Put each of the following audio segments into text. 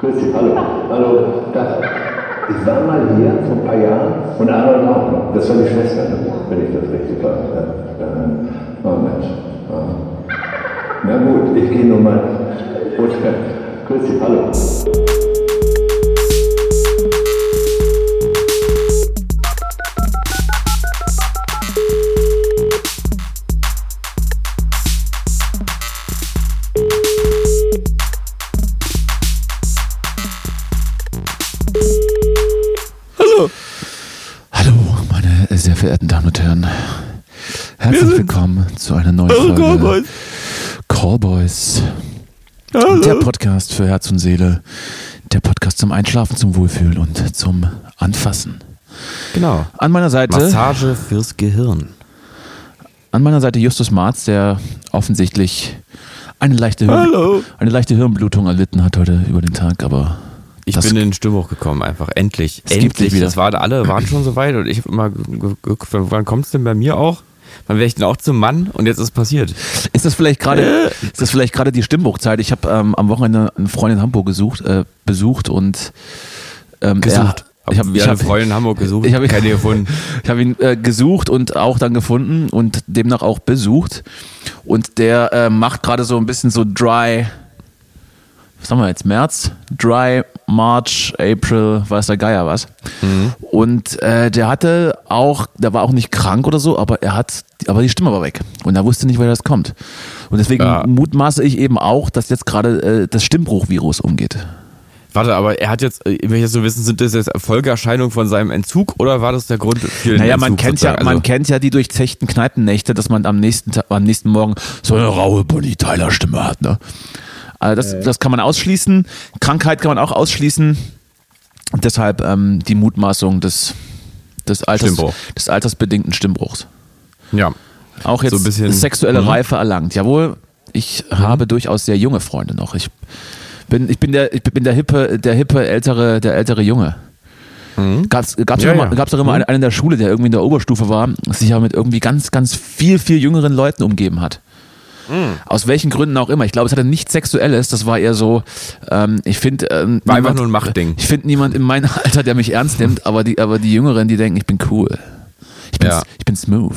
Grüß dich, hallo. Hallo, Tag. Ich war mal hier vor ein paar Jahren und Aaron auch noch. Das war die Schwester, ne? wenn ich das richtig. Ja. Oh Mensch. Ja. Na gut, ich gehe nur mal. Grüß dich. Hallo. Damen und Herren. Herzlich willkommen zu einer neuen Folge. Callboys. Hallo. Der Podcast für Herz und Seele. Der Podcast zum Einschlafen, zum Wohlfühlen und zum Anfassen. Genau. An meiner Seite, Massage fürs Gehirn. an meiner Seite Justus Marz, der offensichtlich eine leichte, Hallo. eine leichte Hirnblutung erlitten hat heute über den Tag, aber Ich Das- bin in den Stimmhoch gekommen, einfach. Endlich. Es Endlich. wieder. Das waren alle waren schon so weit und ich habe immer wann kommt es denn bei mir auch? Wann wäre ich denn auch zum Mann? Und jetzt ist es passiert. Ist das vielleicht gerade ist das vielleicht gerade die Stimmbruchzeit? Ich habe ähm, am Wochenende einen Freund in Hamburg gesucht, äh, besucht und ähm, Gesucht. Er, ich habe haben eine Freundin in Hamburg gesucht, Ich habe keine gefunden. Ich habe ihn äh, gesucht und auch dann gefunden und demnach auch besucht. Und der äh, macht gerade so ein bisschen so dry. Was haben wir jetzt? März? Dry, March, April, weiß der Geier was. Mhm. Und äh, der hatte auch, der war auch nicht krank oder so, aber er hat, aber die Stimme war weg. Und er wusste nicht, woher das kommt. Und deswegen Ja. mutmaße ich eben auch, dass jetzt gerade äh, das Stimmbruchvirus umgeht. Warte, aber er hat jetzt, äh, wenn ich jetzt so wissen, sind das jetzt Folgeerscheinungen von seinem Entzug oder war das der Grund für den Naja, Entzug man kennt ja, sozusagen? man Also- kennt ja die durchzechten Kneipennächte, dass man am nächsten, am nächsten Morgen so eine raue Bonnie Tyler Stimme hat. Ne? Also das, das kann man ausschließen. Krankheit kann man auch ausschließen. Und deshalb ähm, die Mutmaßung des, des, Alters, Stimmbruch. des altersbedingten Stimmbruchs. Ja. Auch jetzt So ein bisschen- sexuelle Mhm. Reife erlangt. Jawohl, ich habe durchaus sehr junge Freunde noch. Ich bin, ich bin der, ich bin der hippe, der hippe ältere, der ältere Junge. Gab's, gab's, Ja, doch immer, ja. gab's doch immer Mhm. einen, einen in der Schule, der irgendwie in der Oberstufe war, sich ja mit irgendwie ganz, ganz viel, viel jüngeren Leuten umgeben hat. Mhm. Aus welchen Gründen auch immer. Ich glaube, es hatte nichts Sexuelles. Das war eher so, ähm, ich finde. Ähm, War einfach nur ein Machtding. Ich finde niemand in meinem Alter, der mich ernst nimmt, aber die, aber die Jüngeren, die denken, ich bin cool. Ich bin, Ja. ich bin smooth.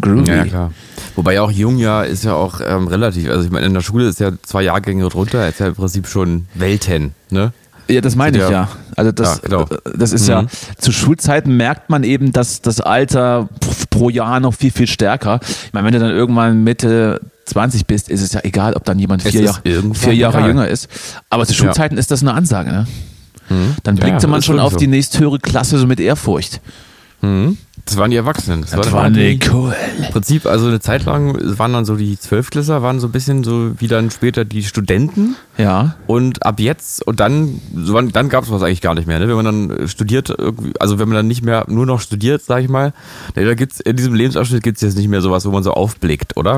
Groovy. Ja, klar. Wobei auch jung ja ist ja auch ähm, relativ. Also ich meine, in der Schule ist ja zwei Jahrgänge drunter, ist ja im Prinzip schon Welten, ne? Ja, das meine ich Ja. ja. Also das, Ja, genau. äh, das ist ja, Mhm. zu Schulzeiten merkt man eben, dass das Alter pro Jahr noch viel, viel stärker. Ich meine, wenn du dann irgendwann Mitte 20 bist, ist es ja egal, ob dann jemand vier, irgendwann vier Jahre egal. jünger ist. Aber zu Ja. Schulzeiten ist das eine Ansage. Ne? Dann Ja, blickte ja, man schon auf so. die nächsthöhere Klasse so mit Ehrfurcht. Mhm. Das waren die Erwachsenen. Das, Das war die, cool. Im Prinzip, also eine Zeit lang waren dann so die Zwölfklässler, waren so ein bisschen so wie dann später die Studenten. Ja. Und ab jetzt, und dann, so dann gab es was eigentlich gar nicht mehr. Ne? Wenn man dann äh, studiert, also wenn man dann nicht mehr nur noch studiert, sag ich mal, da da gibt's in diesem Lebensabschnitt gibt's jetzt nicht mehr sowas, wo man so aufblickt, oder?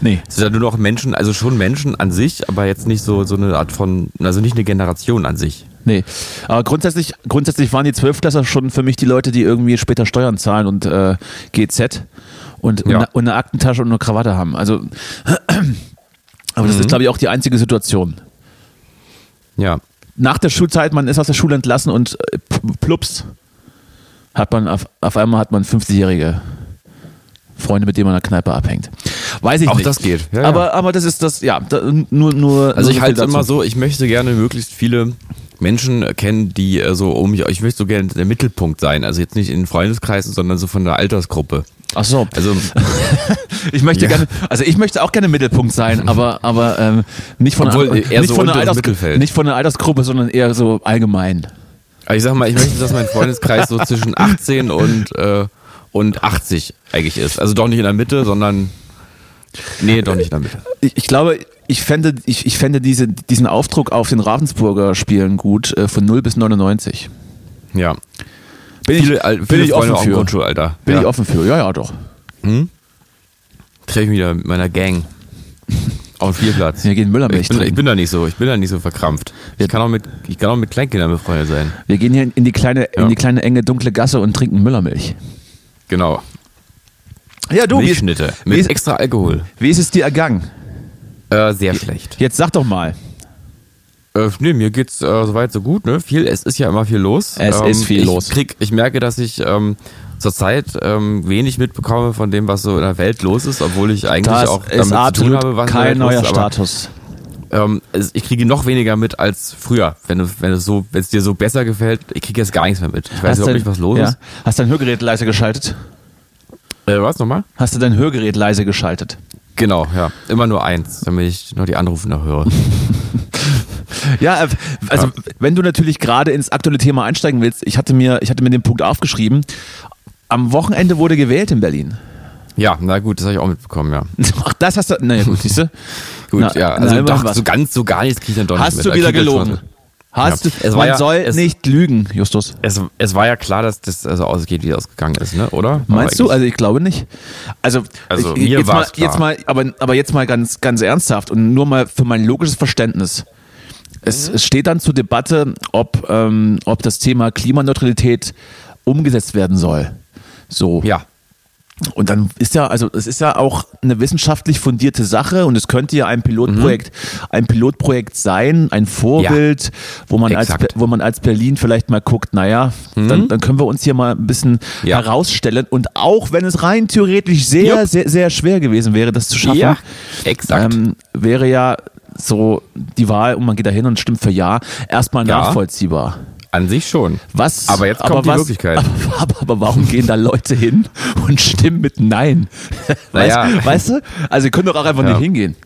Nee. Es sind ja nur noch Menschen, also schon Menschen an sich, aber jetzt nicht so, so eine Art von, also nicht eine Generation an sich. Nee. Aber grundsätzlich, grundsätzlich waren die Zwölfklässler schon für mich die Leute, die irgendwie später Steuern zahlen und äh, GZ und, Ja. und, und eine Aktentasche und eine Krawatte haben. Also, aber Mhm. das ist, glaube ich, auch die einzige Situation. Ja. Nach der Schulzeit, man ist aus der Schule entlassen und äh, plups, hat man auf, auf einmal hat man 50-jährige Freunde, mit denen man in der Kneipe abhängt. Weiß ich Auch nicht. das geht. Ja, ja. aber, aber das ist das, ja, da, nur, nur. Also nur ich halte es immer so, ich möchte gerne möglichst viele Menschen kennen, die äh, so um mich, ich möchte so gerne der Mittelpunkt sein. Also jetzt nicht in Freundeskreisen, sondern so von der Altersgruppe. Ach so. Also Ich möchte Ja. gerne, also ich möchte auch gerne Mittelpunkt sein, aber, aber ähm, nicht von, Obwohl, einer, eher nicht, so von einer unteres Alters, Mittelfeld. nicht von einer Altersgruppe, sondern eher so allgemein. Aber ich sag mal, ich möchte, dass mein Freundeskreis so zwischen 18 und, äh, und 80 eigentlich ist. Also doch nicht in der Mitte, sondern. Nee, doch nicht Mitte. Ich, ich glaube, ich fände, ich, ich fände diese, diesen Aufdruck auf den Ravensburger Spielen gut, äh, von 0 bis 99. Ja. Bin viele ich, al- bin viele ich offen für. Grundschulalter. Bin ja. ich offen für, ja, ja, doch. Treffe ich mich wieder mit meiner Gang. Auf dem Spielplatz. Wir gehen Müllermilch Ich bin, ich bin da nicht so, ich bin da nicht so verkrampft. Ich kann auch mit, ich kann auch mit Kleinkindern befreundet sein. Wir gehen hier in die kleine, Ja. in die kleine enge dunkle Gasse und trinken Müllermilch. Genau. Ja, du, wie ist, Milchschnitte. wie Mit ist- extra Alkohol. wie ist es dir ergangen? Äh, sehr schlecht. Jetzt sag doch mal. Äh, nee, mir geht's äh, soweit so gut, ne? Viel, es ist ja immer viel los. Es ähm, ist viel ich los. Krieg, ich merke, dass ich ähm, zurzeit ähm, wenig mitbekomme von dem, was so in der Welt los ist, obwohl ich eigentlich Das auch ist damit zu tun absolut habe, kein neuer ist, aber, Status. Ähm, es, ich kriege noch weniger mit als früher, wenn du, wenn es so, wenn es dir so besser gefällt. Ich kriege jetzt gar nichts mehr mit. Ich weiß überhaupt nicht, was los ja? ist. Hast dein Hörgerät leise geschaltet? Äh, was nochmal? Hast du dein Hörgerät leise geschaltet? Genau, ja. Immer nur eins, damit ich noch die Anrufe noch höre. Ja, äh, also wenn du natürlich gerade ins aktuelle Thema einsteigen willst, ich hatte mir, ich hatte mir den Punkt aufgeschrieben. Am Wochenende wurde gewählt in Berlin. ja, na gut, das habe ich auch mitbekommen, ja. Ach, das hast du. Naja, gut, siehst du? Gut, Na, ja. na, Also immerhin doch, so ganz, so gar nichts kriege ich dann doch nicht Hast du wieder gelogen? Hast Ja. du? Es war Man ja- soll es- nicht lügen, Justus. Es, es war ja klar, dass das also ausgeht, wie es ausgegangen ist, ne? Oder? Meinst Aber du? Also ich glaube nicht. Also, Also, ich, jetzt, mal, jetzt mal, aber, aber jetzt mal ganz, ganz ernsthaft und nur mal für mein logisches Verständnis. Es, Mhm. es steht dann zur Debatte, ob, ähm, ob das Thema Klimaneutralität umgesetzt werden soll. So. Ja. Und dann ist ja, also es ist ja auch eine wissenschaftlich fundierte Sache und es könnte ja ein Pilotprojekt, Mhm. ein Pilotprojekt sein, ein Vorbild, wo man als wo man als Berlin vielleicht mal guckt, naja, dann, dann können wir uns hier mal ein bisschen Mhm. Ja. herausstellen. Und auch wenn es rein theoretisch sehr, Jupp. sehr, sehr schwer gewesen wäre, das zu schaffen, Ja, exakt. ähm, wäre ja so die Wahl und man geht da hin und stimmt für Ja, erstmal Ja. nachvollziehbar. An sich schon. Was, Aber jetzt kommt die was, Wirklichkeit. Aber, aber, aber warum gehen da Leute hin und stimmen mit Nein? Weißt, Naja. weißt du? Also, ihr könnt doch auch einfach Ja. nicht hingehen.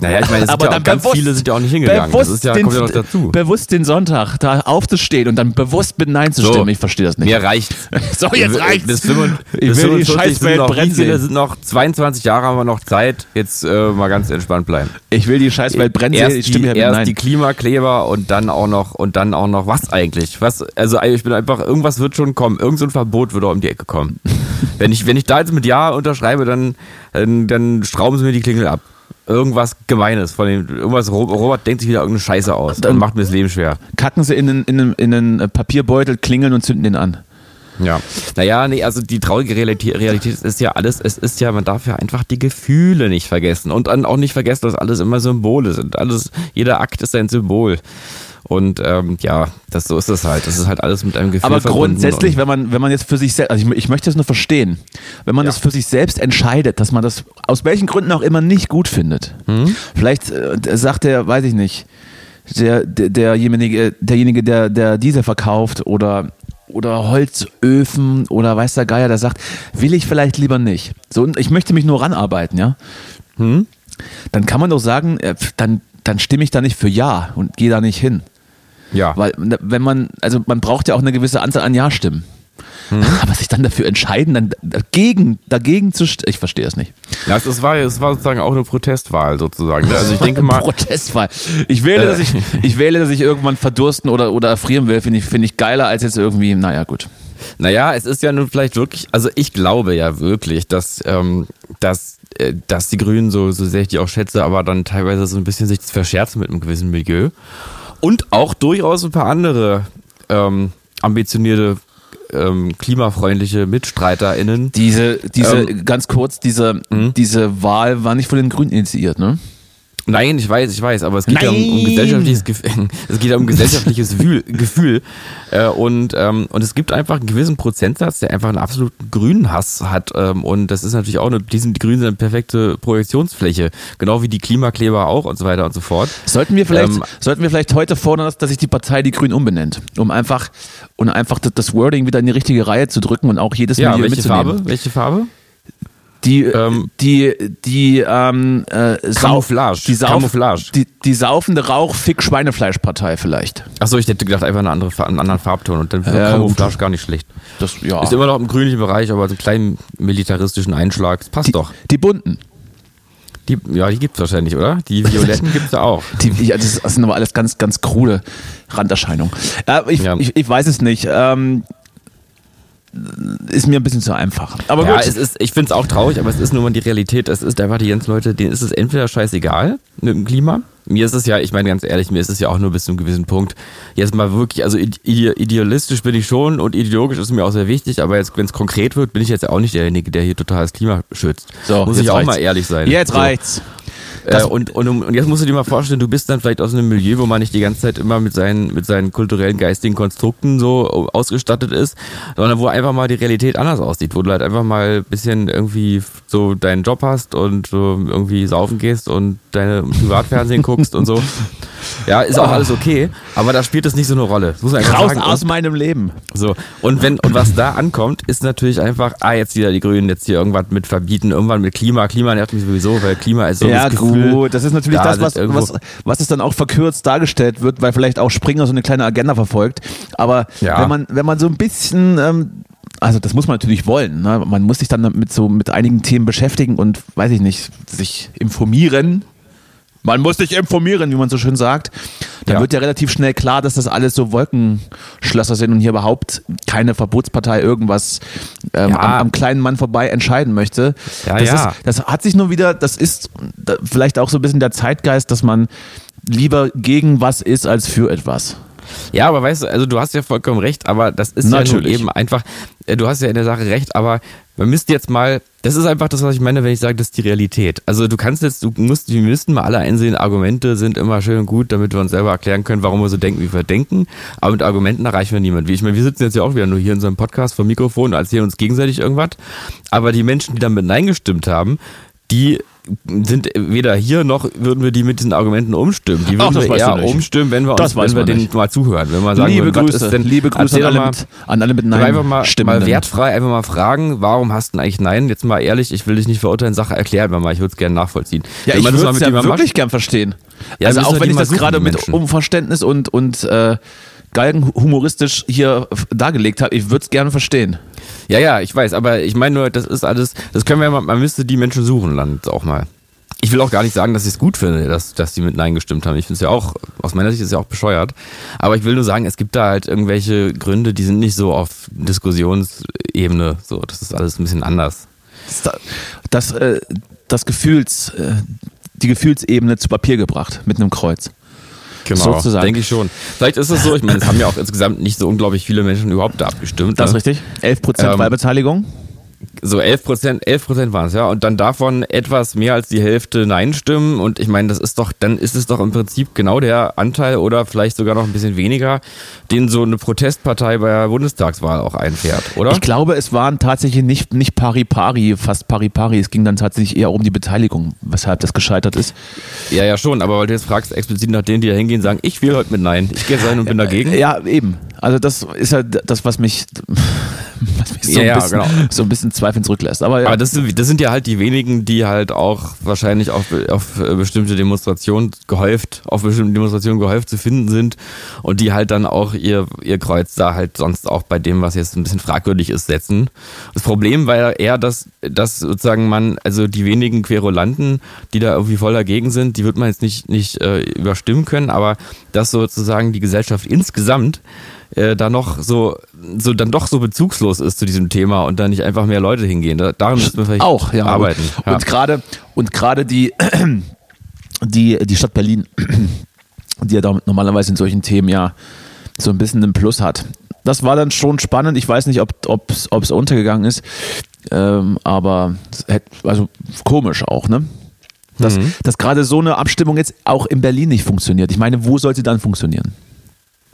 Naja, ich meine, es aber ja dann ganz bewusst- viele sind ja auch nicht hingegangen. Das ist ja, den, kommt ja noch dazu. bewusst den Sonntag da aufzustehen und dann bewusst mit Nein zu So. stimmen. Ich verstehe das nicht. Mir reicht. So, jetzt reicht's. Bis, 25, Ich will die 45 Scheißwelt brennen sind noch 22 Jahre haben wir noch Zeit. Jetzt äh, mal ganz entspannt bleiben. Ich will die Scheißwelt brennen erst Ich stimme die, hier mit erst Nein. die Klimakleber und dann auch noch und dann auch noch was eigentlich? Was also ich bin einfach irgendwas wird schon kommen. Irgend so ein Verbot wird auch um die Ecke kommen. wenn ich wenn ich da jetzt mit ja unterschreibe, dann dann, dann schrauben sie mir die Klingel ab. Irgendwas Gemeines von dem irgendwas Ro- Robert denkt sich wieder irgendeine Scheiße aus Dann- und macht mir das Leben schwer. Kacken sie in einen, in, einen, in einen Papierbeutel, klingeln und zünden den an. Ja. Naja, nee, also die traurige Realität, Realität ist ja alles, es ist ja, man darf ja einfach die Gefühle nicht vergessen und dann auch nicht vergessen, dass alles immer Symbole sind. Alles, jeder Akt ist ein Symbol. Und ähm, ja, das so ist es halt. Das ist halt alles mit einem Gefühl Aber grundsätzlich, und- wenn man, wenn man jetzt für sich selbst, also ich, ich möchte das nur verstehen, wenn man Ja. das für sich selbst entscheidet, dass man das aus welchen Gründen auch immer nicht gut findet. Hm? Vielleicht äh, sagt der, weiß ich nicht, der, der, derjenige, derjenige, der, der Diesel verkauft oder oder Holzöfen oder weiß der Geier, der sagt, will ich vielleicht lieber nicht. So, ich möchte mich nur ranarbeiten, ja. Hm? Dann kann man doch sagen, äh, dann, dann stimme ich da nicht für Ja und gehe da nicht hin. Ja. Weil, ne, wenn man, also man braucht ja auch eine gewisse Anzahl an Ja-Stimmen. Mhm. Aber sich dann dafür entscheiden, dann dagegen, dagegen zu ich verstehe es nicht. Ja, es, war, es war sozusagen auch eine Protestwahl sozusagen. Also ich denke mal, Protestwahl. Ich wähle, dass Äh. ich, ich wähle, dass ich irgendwann verdursten oder, oder erfrieren will, finde ich, finde ich geiler als jetzt irgendwie, naja, gut. Naja, es ist ja nun vielleicht wirklich, also ich glaube ja wirklich, dass, ähm, dass, äh, dass die Grünen, so, so sehr ich die auch schätze, aber dann teilweise so ein bisschen sich verscherzen mit einem gewissen Milieu. Und auch durchaus ein paar andere ähm, ambitionierte, ähm, klimafreundliche MitstreiterInnen. Diese, diese, Ähm. ganz kurz, diese, Mhm. diese Wahl war nicht von den Grünen initiiert, ne? Nein, ich weiß, ich weiß, aber es geht ja um, um gesellschaftliches Gefühl. Es geht ja um gesellschaftliches Gefühl. Äh, und, ähm, und es gibt einfach einen gewissen Prozentsatz, der einfach einen absoluten Grünenhass hat. Ähm, und das ist natürlich auch eine, die, sind, die Grünen sind eine perfekte Projektionsfläche. Genau wie die Klimakleber auch und so weiter und so fort. Sollten wir vielleicht, Ähm, sollten wir vielleicht heute fordern, dass, dass sich die Partei die Grünen umbenennt, um einfach, um einfach das, das Wording wieder in die richtige Reihe zu drücken und auch jedes Ja, Milieu welche mitzunehmen. Farbe? Welche Farbe? Die, Ähm, die, die, ähm, äh, Camouflage. Die, Sauf, Camouflage. Die, die saufende Rauch-Fick-Schweinefleischpartei vielleicht. Achso, ich hätte gedacht, einfach eine andere, einen anderen Farbton und dann wäre Ja, Camouflage gar nicht schlecht. Das, ja. Ist immer noch im grünlichen Bereich, aber so einen kleinen militaristischen Einschlag. Das passt die, doch. die bunten. Die, ja, die gibt's wahrscheinlich, oder? Die Violetten gibt's ja auch. Die, ja, das, das sind aber alles ganz, ganz krude Randerscheinungen. Äh, ich, Ja. ich, ich weiß es nicht. Ähm, ist mir ein bisschen zu einfach. Aber ja, gut. es ist, ich finde es auch traurig, aber es ist nun mal die Realität. Es ist einfach die ganzen Leute, denen ist es entweder scheißegal mit dem Klima. Mir ist es ja, ich meine ganz ehrlich, mir ist es ja auch nur bis zu einem gewissen Punkt. Jetzt mal wirklich, also ide idealistisch bin ich schon und ideologisch ist mir auch sehr wichtig, aber jetzt, wenn es konkret wird, bin ich jetzt auch nicht derjenige, der hier total das Klima schützt. So, Muss ich auch reicht's. mal ehrlich sein. Jetzt so. reicht's. Äh, und, und, und jetzt musst du dir mal vorstellen, du bist dann vielleicht aus einem Milieu, wo man nicht die ganze Zeit immer mit seinen, mit seinen kulturellen, geistigen Konstrukten so ausgestattet ist, sondern wo einfach mal die Realität anders aussieht, wo du halt einfach mal ein bisschen irgendwie so deinen Job hast und so irgendwie saufen gehst und deine Privatfernsehen guckst und so. Ja, ist auch alles okay, aber da spielt es nicht so eine Rolle. Das muss man Raus sagen. aus meinem Leben. So. Und wenn, und was da ankommt, ist natürlich einfach, ah, jetzt wieder die Grünen, jetzt hier irgendwas mit verbieten, irgendwann mit Klima. Klima nervt mich sowieso, weil Klima ist so Ja, das Gefühl, gut, das ist natürlich da das, was, was, was es dann auch verkürzt dargestellt wird, weil vielleicht auch Springer so eine kleine Agenda verfolgt. Aber ja. wenn man, wenn man so ein bisschen, ähm, also das muss man natürlich wollen. Ne? Man muss sich dann mit so mit einigen Themen beschäftigen und weiß ich nicht, sich informieren, man muss sich informieren, wie man so schön sagt. Da ja. wird ja relativ schnell klar, dass das alles so Wolkenschlösser sind und hier überhaupt keine Verbotspartei irgendwas ähm, ja. am, am, kleinen Mann vorbei entscheiden möchte. Ja, das, ja. Ist, das hat sich nur wieder, das ist vielleicht auch so ein bisschen der Zeitgeist, dass man lieber gegen was ist als für etwas. Ja, aber weißt du, also du hast ja vollkommen recht, aber das ist Natürlich. ja eben einfach, äh, du hast ja in der Sache recht, aber man müsste jetzt mal, das ist einfach das, was ich meine, wenn ich sage, das ist die Realität. Also du kannst jetzt, du musst, wir müssten mal alle einsehen, Argumente sind immer schön und gut, damit wir uns selber erklären können, warum wir so denken, wie wir denken. Aber mit Argumenten erreichen wir niemanden. Wie ich meine, wir sitzen jetzt ja auch wieder nur hier in so einem Podcast vom Mikrofon, erzählen uns gegenseitig irgendwas. Aber die Menschen, die damit Nein gestimmt haben, die sind weder hier noch würden wir die mit diesen Argumenten umstimmen. Die würden Ach, wir eher umstimmen, wenn wir, uns, wenn wir denen mal zuhören. Wenn wir sagen, liebe Grüße, denn, liebe Grüße an alle, mit, an alle mit Nein. Einfach mal, mal wertfrei einfach mal fragen, warum hast du denn eigentlich Nein? Jetzt mal ehrlich, ich will dich nicht verurteilen, Sache erklären, mal, ich würde es gerne nachvollziehen. Ja, ich würde es ja wirklich gern verstehen. Ja, also auch wenn ich das gerade mit Unverständnis und, und äh, Galgen humoristisch hier dargelegt habe, ich würde es gerne verstehen. Ja, ja, ich weiß, aber ich meine nur, das ist alles, das können wir mal, man müsste die Menschen suchen, dann auch mal. Ich will auch gar nicht sagen, dass ich es gut finde, dass, dass die mit Nein gestimmt haben. Ich finde es ja auch, aus meiner Sicht ist es ja auch bescheuert. Aber ich will nur sagen, es gibt da halt irgendwelche Gründe, die sind nicht so auf Diskussionsebene. So, das ist alles ein bisschen anders. Das, das, äh, das Gefühls, äh, die Gefühlsebene zu Papier gebracht mit einem Kreuz. Genau, sozusagen. denke ich schon. Vielleicht ist es so, ich meine, es haben ja auch insgesamt nicht so unglaublich viele Menschen überhaupt da abgestimmt. Das ne? ist richtig. 11 Prozent ähm, Wahlbeteiligung so 11 Prozent, 11 Prozent waren es, ja. Und dann davon etwas mehr als die Hälfte Nein stimmen. Und ich meine, das ist doch, dann ist es doch im Prinzip genau der Anteil oder vielleicht sogar noch ein bisschen weniger, den so eine Protestpartei bei der Bundestagswahl auch einfährt, oder? Ich glaube, es waren tatsächlich nicht, nicht pari-pari, fast pari-pari. Es ging dann tatsächlich eher um die Beteiligung, weshalb das gescheitert ist. Ja, ja, schon. Aber weil du jetzt fragst explizit nach denen, die da hingehen, sagen, ich will heute mit Nein. Ich gehe sein und bin dagegen. Ja, eben. Also das ist ja das, was mich was mich so, ja, ein, bisschen, ja, genau. so ein bisschen zweifeln zurücklässt. Aber, ja. Aber das, sind, das sind ja halt die wenigen, die halt auch wahrscheinlich auf, auf bestimmte Demonstrationen gehäuft, auf bestimmte Demonstrationen gehäuft zu finden sind und die halt dann auch ihr, ihr Kreuz da halt sonst auch bei dem, was jetzt ein bisschen fragwürdig ist, setzen. Das Problem war ja eher, dass, dass sozusagen man, also die wenigen Querulanten, die da irgendwie voll dagegen sind, die wird man jetzt nicht, nicht äh, überstimmen können, aber dass sozusagen die Gesellschaft insgesamt äh, da noch so, so dann doch so bezugslos ist zu diesem Thema und da nicht einfach mehr Leute hingehen. Da, daran müssen wir vielleicht auch ja, arbeiten. Und, ja. und gerade und gerade die die die Stadt Berlin, die ja da normalerweise in solchen Themen ja so ein bisschen einen Plus hat. Das war dann schon spannend. Ich weiß nicht, ob es untergegangen ist, ähm, aber also komisch auch, ne? Dass, mhm. dass gerade so eine Abstimmung jetzt auch in Berlin nicht funktioniert. Ich meine, wo soll sie dann funktionieren?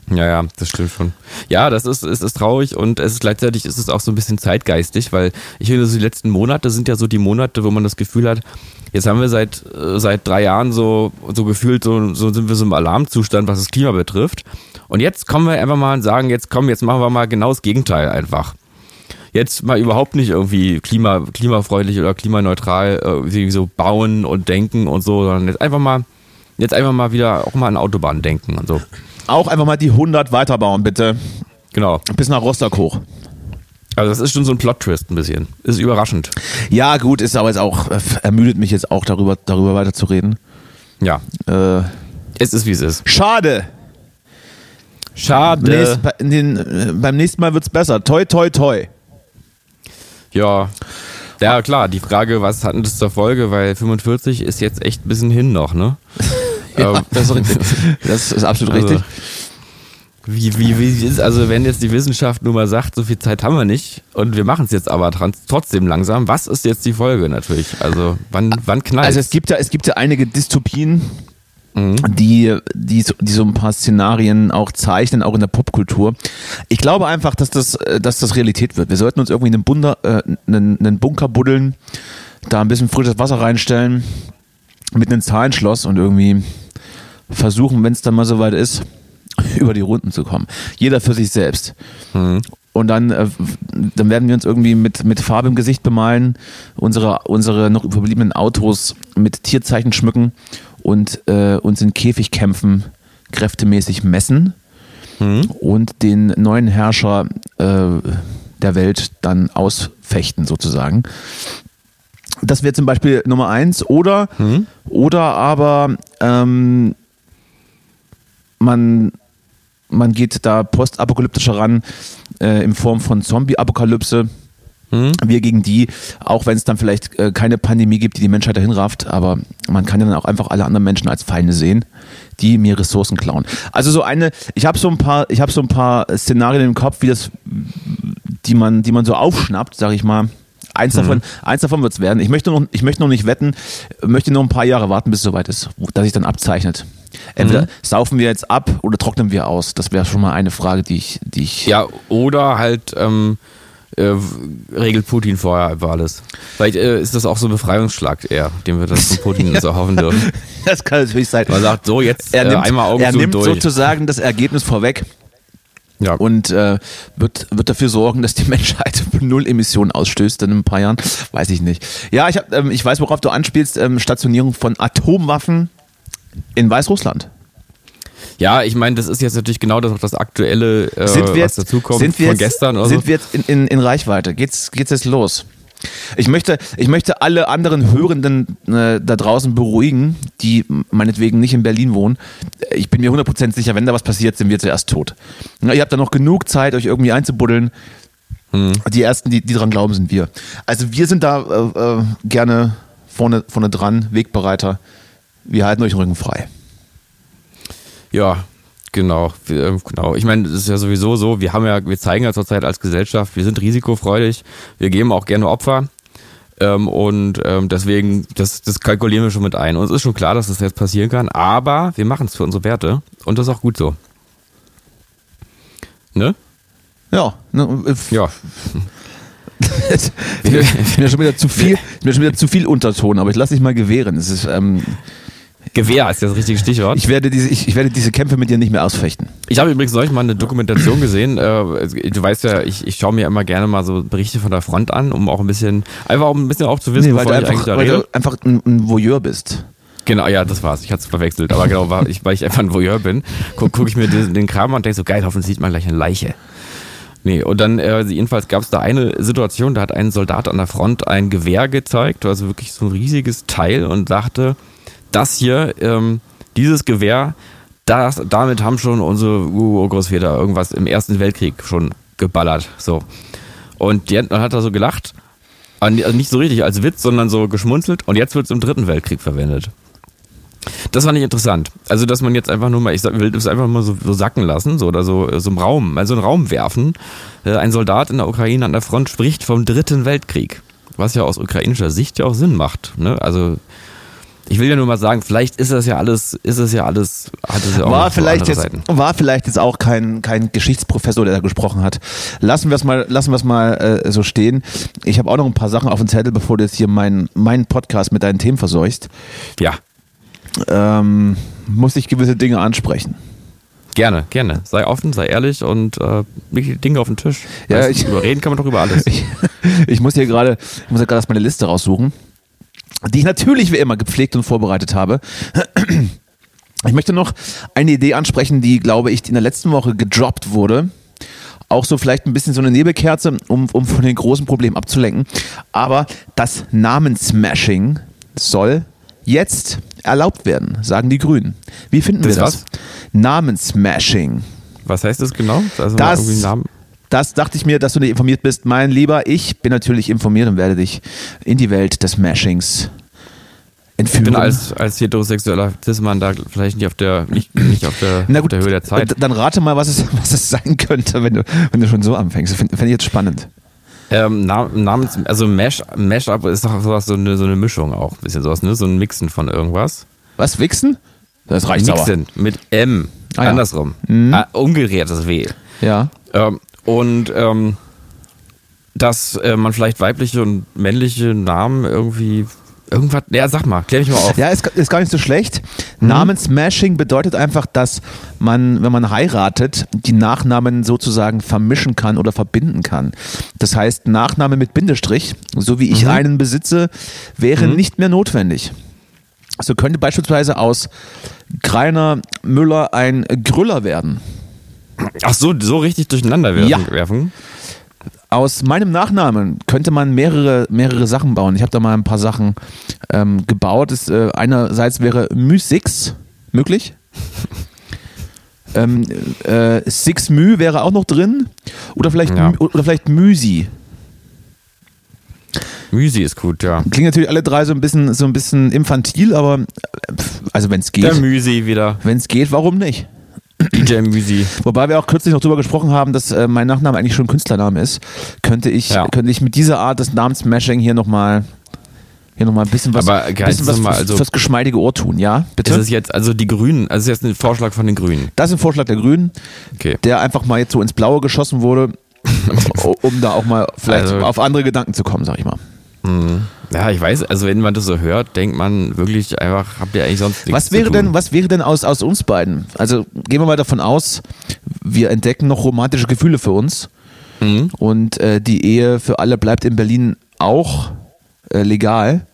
Ja, ja, das stimmt schon. Ja, das ist, ist, ist traurig und es ist gleichzeitig ist es auch so ein bisschen zeitgeistig, weil ich finde, so die letzten Monate sind ja so die Monate, wo man das Gefühl hat, jetzt haben wir seit, äh, seit drei Jahren so, so gefühlt, so, so sind wir so im Alarmzustand, was das Klima betrifft. Und jetzt kommen wir einfach mal und sagen, jetzt komm, jetzt machen wir mal genau das Gegenteil einfach. Jetzt mal überhaupt nicht irgendwie klima, klimafreundlich oder klimaneutral irgendwie so bauen und denken und so, sondern jetzt einfach mal, jetzt einfach mal wieder auch mal an Autobahnen denken und so. Auch einfach mal die 100 weiterbauen, bitte. Genau. Bis nach Rostock hoch. Also das ist schon so ein Plot-Twist ein bisschen. Ist überraschend. Ja, gut, ist aber jetzt auch, äh, ermüdet mich jetzt auch darüber, darüber weiterzureden. Ja. Äh, es ist wie es ist. Schade. Schade. Nächst, den, äh, beim nächsten Mal wird es besser. Toi, toi, toi. Ja. Ja, klar, die Frage, was hatten das zur Folge, weil 45 ist jetzt echt ein bisschen hin noch, ne? ja, ähm, das, ist das, ist absolut also, richtig. Wie, wie, wie ist, also wenn jetzt die Wissenschaft nur mal sagt, so viel Zeit haben wir nicht und wir machen es jetzt aber trotzdem langsam, was ist jetzt die Folge natürlich? Also wann, wann knallt Also es gibt ja, es gibt ja einige Dystopien, mhm. die, die, die so ein paar Szenarien auch zeichnen, auch in der Popkultur. Ich glaube einfach, dass das, äh, dass das Realität wird. Wir sollten uns irgendwie einen, Bunder, äh, einen, einen Bunker buddeln, da ein bisschen frisches Wasser reinstellen, mit einem Zahlenschloss und irgendwie versuchen, wenn es dann mal soweit ist, über die Runden zu kommen. Jeder für sich selbst. Mhm. Und dann, äh, dann werden wir uns irgendwie mit, mit Farbe im Gesicht bemalen, unsere, unsere noch überbliebenen Autos mit Tierzeichen schmücken und äh, uns in Käfigkämpfen kräftemäßig messen mhm. und den neuen Herrscher äh, der Welt dann ausfechten, sozusagen. Das wäre zum Beispiel Nummer eins. Oder, mhm. oder aber ähm, man man geht da postapokalyptischer ran, äh, in Form von Zombie-Apokalypse. Mhm. Wir gegen die, auch wenn es dann vielleicht äh, keine Pandemie gibt, die die Menschheit dahin rafft, aber man kann ja dann auch einfach alle anderen Menschen als Feinde sehen, die mir Ressourcen klauen. Also so eine, ich habe so ein paar, ich habe so ein paar Szenarien im Kopf, wie das, die man, die man so aufschnappt, sag ich mal. Eins mhm. davon, eins davon wird es werden. Ich möchte noch, ich möchte noch nicht wetten, möchte noch ein paar Jahre warten, bis es soweit ist, dass sich dann abzeichnet. Entweder mhm. saufen wir jetzt ab oder trocknen wir aus? Das wäre schon mal eine Frage, die ich. Die ich ja, oder halt ähm, äh, regelt Putin vorher einfach alles. Vielleicht äh, ist das auch so ein Befreiungsschlag eher, den wir dann von Putin ja. so hoffen dürfen. Das kann natürlich sein. Man sagt so, jetzt er äh, nimmt, einmal Augen Er nimmt durch. sozusagen das Ergebnis vorweg. Ja. Und äh, wird, wird dafür sorgen, dass die Menschheit null Emissionen ausstößt in ein paar Jahren. Weiß ich nicht. Ja, ich, hab, ähm, ich weiß, worauf du anspielst. Ähm, Stationierung von Atomwaffen in Weißrussland. Ja, ich meine, das ist jetzt natürlich genau das, das aktuelle, äh, sind wir jetzt, was dazukommt sind wir von jetzt, gestern. Oder sind so. wir jetzt in, in, in Reichweite? Geht's, geht's jetzt los? Ich möchte, ich möchte alle anderen Hörenden äh, da draußen beruhigen, die meinetwegen nicht in Berlin wohnen. Ich bin mir 100% sicher, wenn da was passiert, sind wir zuerst tot. Ja, ihr habt da noch genug Zeit, euch irgendwie einzubuddeln. Hm. Die Ersten, die, die dran glauben, sind wir. Also wir sind da äh, äh, gerne vorne, vorne dran, Wegbereiter. Wir halten euch den Rücken frei. Ja, Genau, genau. Ich meine, es ist ja sowieso so, wir haben ja, wir zeigen ja zurzeit als Gesellschaft, wir sind risikofreudig, wir geben auch gerne Opfer. Ähm, und ähm, deswegen, das, das kalkulieren wir schon mit ein. Und es ist schon klar, dass das jetzt passieren kann, aber wir machen es für unsere Werte und das ist auch gut so. Ne? Ja. Ne, ja. ich bin ja schon wieder zu viel, ich bin schon wieder zu viel Unterton, aber ich lasse dich mal gewähren. Es ist, ähm, Gewehr ist das richtige Stichwort. Ich werde diese, ich, ich, werde diese Kämpfe mit dir nicht mehr ausfechten. Ich habe übrigens neulich mal eine Dokumentation gesehen. Äh, du weißt ja, ich, ich schaue mir immer gerne mal so Berichte von der Front an, um auch ein bisschen, einfach um ein bisschen auch zu wissen, nee, weil, du einfach, weil du einfach ein, ein Voyeur bist. Genau, ja, das war's. Ich hatte es verwechselt. Aber genau, weil ich, weil ich einfach ein Voyeur bin, gucke guck ich mir den, den Kram an und denke so, geil, hoffentlich sieht man gleich eine Leiche. Nee, und dann äh, jedenfalls gab es da eine Situation, da hat ein Soldat an der Front ein Gewehr gezeigt, also wirklich so ein riesiges Teil und sagte, das hier, ähm, dieses Gewehr, das, damit haben schon unsere Urgroßväter irgendwas im Ersten Weltkrieg schon geballert. So. Und die, hat er so gelacht. Also nicht so richtig als Witz, sondern so geschmunzelt. Und jetzt wird es im Dritten Weltkrieg verwendet. Das fand ich interessant. Also, dass man jetzt einfach nur mal, ich will das einfach mal so, so sacken lassen, so oder so, so im Raum, also einen Raum werfen. Äh, ein Soldat in der Ukraine an der Front spricht vom Dritten Weltkrieg. Was ja aus ukrainischer Sicht ja auch Sinn macht. Ne? Also, ich will ja nur mal sagen, vielleicht ist das ja alles, ist es ja alles, hat es ja auch war vielleicht jetzt, Seiten. war vielleicht jetzt auch kein, kein Geschichtsprofessor, der da gesprochen hat. Lassen wir es mal, lassen wir es mal äh, so stehen. Ich habe auch noch ein paar Sachen auf dem Zettel, bevor du jetzt hier meinen meinen Podcast mit deinen Themen verseuchst. Ja. Ähm, muss ich gewisse Dinge ansprechen. Gerne, gerne. Sei offen, sei ehrlich und äh, Dinge auf den Tisch. Ja, weißt, ich, überreden kann man doch über alles. ich, ich muss hier gerade, ich muss ja gerade meine Liste raussuchen die ich natürlich wie immer gepflegt und vorbereitet habe. Ich möchte noch eine Idee ansprechen, die, glaube ich, in der letzten Woche gedroppt wurde. Auch so vielleicht ein bisschen so eine Nebelkerze, um, um von den großen Problemen abzulenken. Aber das Namensmashing soll jetzt erlaubt werden, sagen die Grünen. Wie finden das wir das? Was? Namensmashing. Was heißt das genau? Also das, Namen das dachte ich mir, dass du nicht informiert bist. Mein Lieber, ich bin natürlich informiert und werde dich in die Welt des Mashings Ich bin als, als heterosexueller Cis-Mann da vielleicht nicht auf der, nicht, nicht auf der, Na auf gut, der Höhe der Zeit. Dann rate mal, was es, was es sein könnte, wenn du, wenn du schon so anfängst. Finde find ich jetzt spannend. Ähm, Nam- Namens, also Mash, Mashup ist doch sowas, so eine, so eine Mischung auch, ein bisschen sowas, ne? So ein Mixen von irgendwas. Was, Wichsen? Das reicht aber. Mixen mit M. Ah, ja. Andersrum. Mhm. Ah, W. Ja. Ähm, und ähm, dass äh, man vielleicht weibliche und männliche Namen irgendwie irgendwas. Ja, sag mal, klär mich mal auf. Ja, ist, ist gar nicht so schlecht. Namensmashing bedeutet einfach, dass man, wenn man heiratet, die Nachnamen sozusagen vermischen kann oder verbinden kann. Das heißt, Nachname mit Bindestrich, so wie ich einen besitze, wäre nicht mehr notwendig. So könnte beispielsweise aus Greiner Müller ein Grüller werden. Ach so, so richtig durcheinander werfen. Ja. werfen. Aus meinem Nachnamen könnte man mehrere, mehrere Sachen bauen. Ich habe da mal ein paar Sachen ähm, gebaut. Es, äh, einerseits wäre Mysix möglich. ähm, äh, Six Mü wäre auch noch drin. Oder vielleicht, Ja. Oder vielleicht Müsi. Müsi ist gut, ja. Klingen natürlich alle drei so ein bisschen, so ein bisschen infantil, aber äh, also wenn es Der geht, Müsi wieder. wenn es geht, warum nicht? DJ Müsi. Wobei wir auch kürzlich noch drüber gesprochen haben, dass äh, mein Nachname eigentlich schon ein Künstlername ist, könnte ich, Ja. könnte ich mit dieser Art des Namensmashing hier nochmal hier noch mal ein bisschen was, Aber bisschen was mal, fürs, also- fürs geschmeidige Ohr tun, ja? Bitte? Ist es jetzt, also die Grünen, also ist jetzt ein Vorschlag von den Grünen. das ist ein Vorschlag der Grünen, Okay. der einfach mal jetzt so ins Blaue geschossen wurde, um da auch mal vielleicht Also- auf andere Gedanken zu kommen, sag ich mal. Ja, ich weiß, also wenn man das so hört, denkt man wirklich einfach, habt ihr eigentlich sonst nichts Was wäre denn, was wäre denn aus, aus uns beiden? Also gehen wir mal davon aus, wir entdecken noch romantische Gefühle für uns Mhm. und äh, die Ehe für alle bleibt in Berlin auch äh, legal.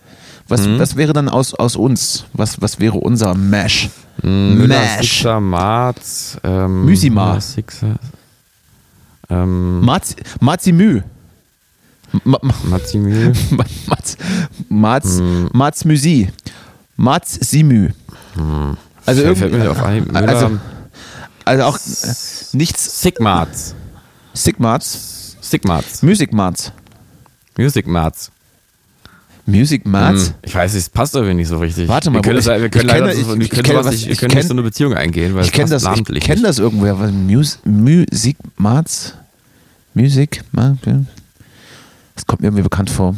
Was, Mhm. was wäre dann aus, aus uns? Was, was wäre unser Mash? Mhm, Mash. Marz, ähm, Sixer, ähm, Marz, Marzimü. Ma, ma, Mazimü. Marz, Marz, Mhm. Marz Müsi. Marz Simü. Also Fällt- fällt irgendwie, auf also, also auch äh, nichts Sigmarz. Sigmarz, Sigmarz. Music Marz. Music. Music Marz? Hm, Ich weiß, es passt irgendwie nicht so richtig. Warte mal, wir können, ich- das, wir können ich leider kenne- so, ich- ich können kenne was- nicht, wir ich können kenne- nicht so eine Beziehung eingehen, weil Ich kenne das, ich namentlich kenn nicht. das irgendwoher. Was, Mus, Musik Marz? Music Marz? Das kommt mir irgendwie bekannt vor.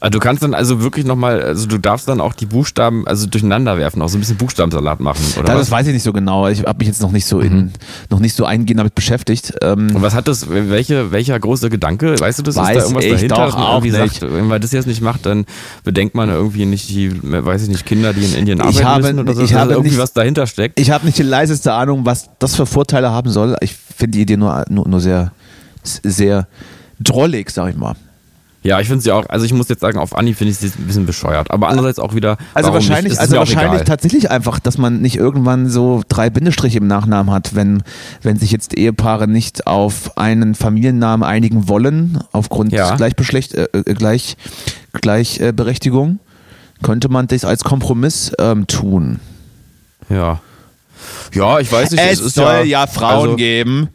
Also du kannst dann also wirklich nochmal, also du darfst dann auch die Buchstaben also durcheinander werfen, auch so ein bisschen Buchstabensalat machen, oder Da, das weiß ich nicht so genau. Ich habe mich jetzt noch nicht so in, Mhm. noch nicht so eingehend damit beschäftigt. Ähm, Und was hat das, welche, welcher große Gedanke, weißt du das? Weiß ist da irgendwas ich dahinter? doch auch nicht. Sagt, wenn man das jetzt nicht macht, dann bedenkt man irgendwie nicht die, weiß ich nicht, Kinder, die in Indien Ich arbeiten habe- müssen oder so, ich habe irgendwie nicht- was dahinter steckt. ich habe nicht die leiseste Ahnung, was das für Vorteile haben soll. Ich finde die Idee nur, nur, nur sehr, sehr drollig, sag ich mal. Ja, ich finde sie auch, also ich muss jetzt sagen, auf Anhieb finde ich sie ein bisschen bescheuert, aber andererseits auch wieder, Also wahrscheinlich, Es also wahrscheinlich egal. tatsächlich einfach, dass man nicht irgendwann so drei Bindestriche im Nachnamen hat, wenn, wenn sich jetzt Ehepaare nicht auf einen Familiennamen einigen wollen, aufgrund Ja. Gleichbeschlecht, äh, äh, Gleich, Gleichberechtigung, könnte man das als Kompromiss ähm, tun. Ja. Ja, ich weiß nicht, Es, ist soll ja, Frauen also, geben,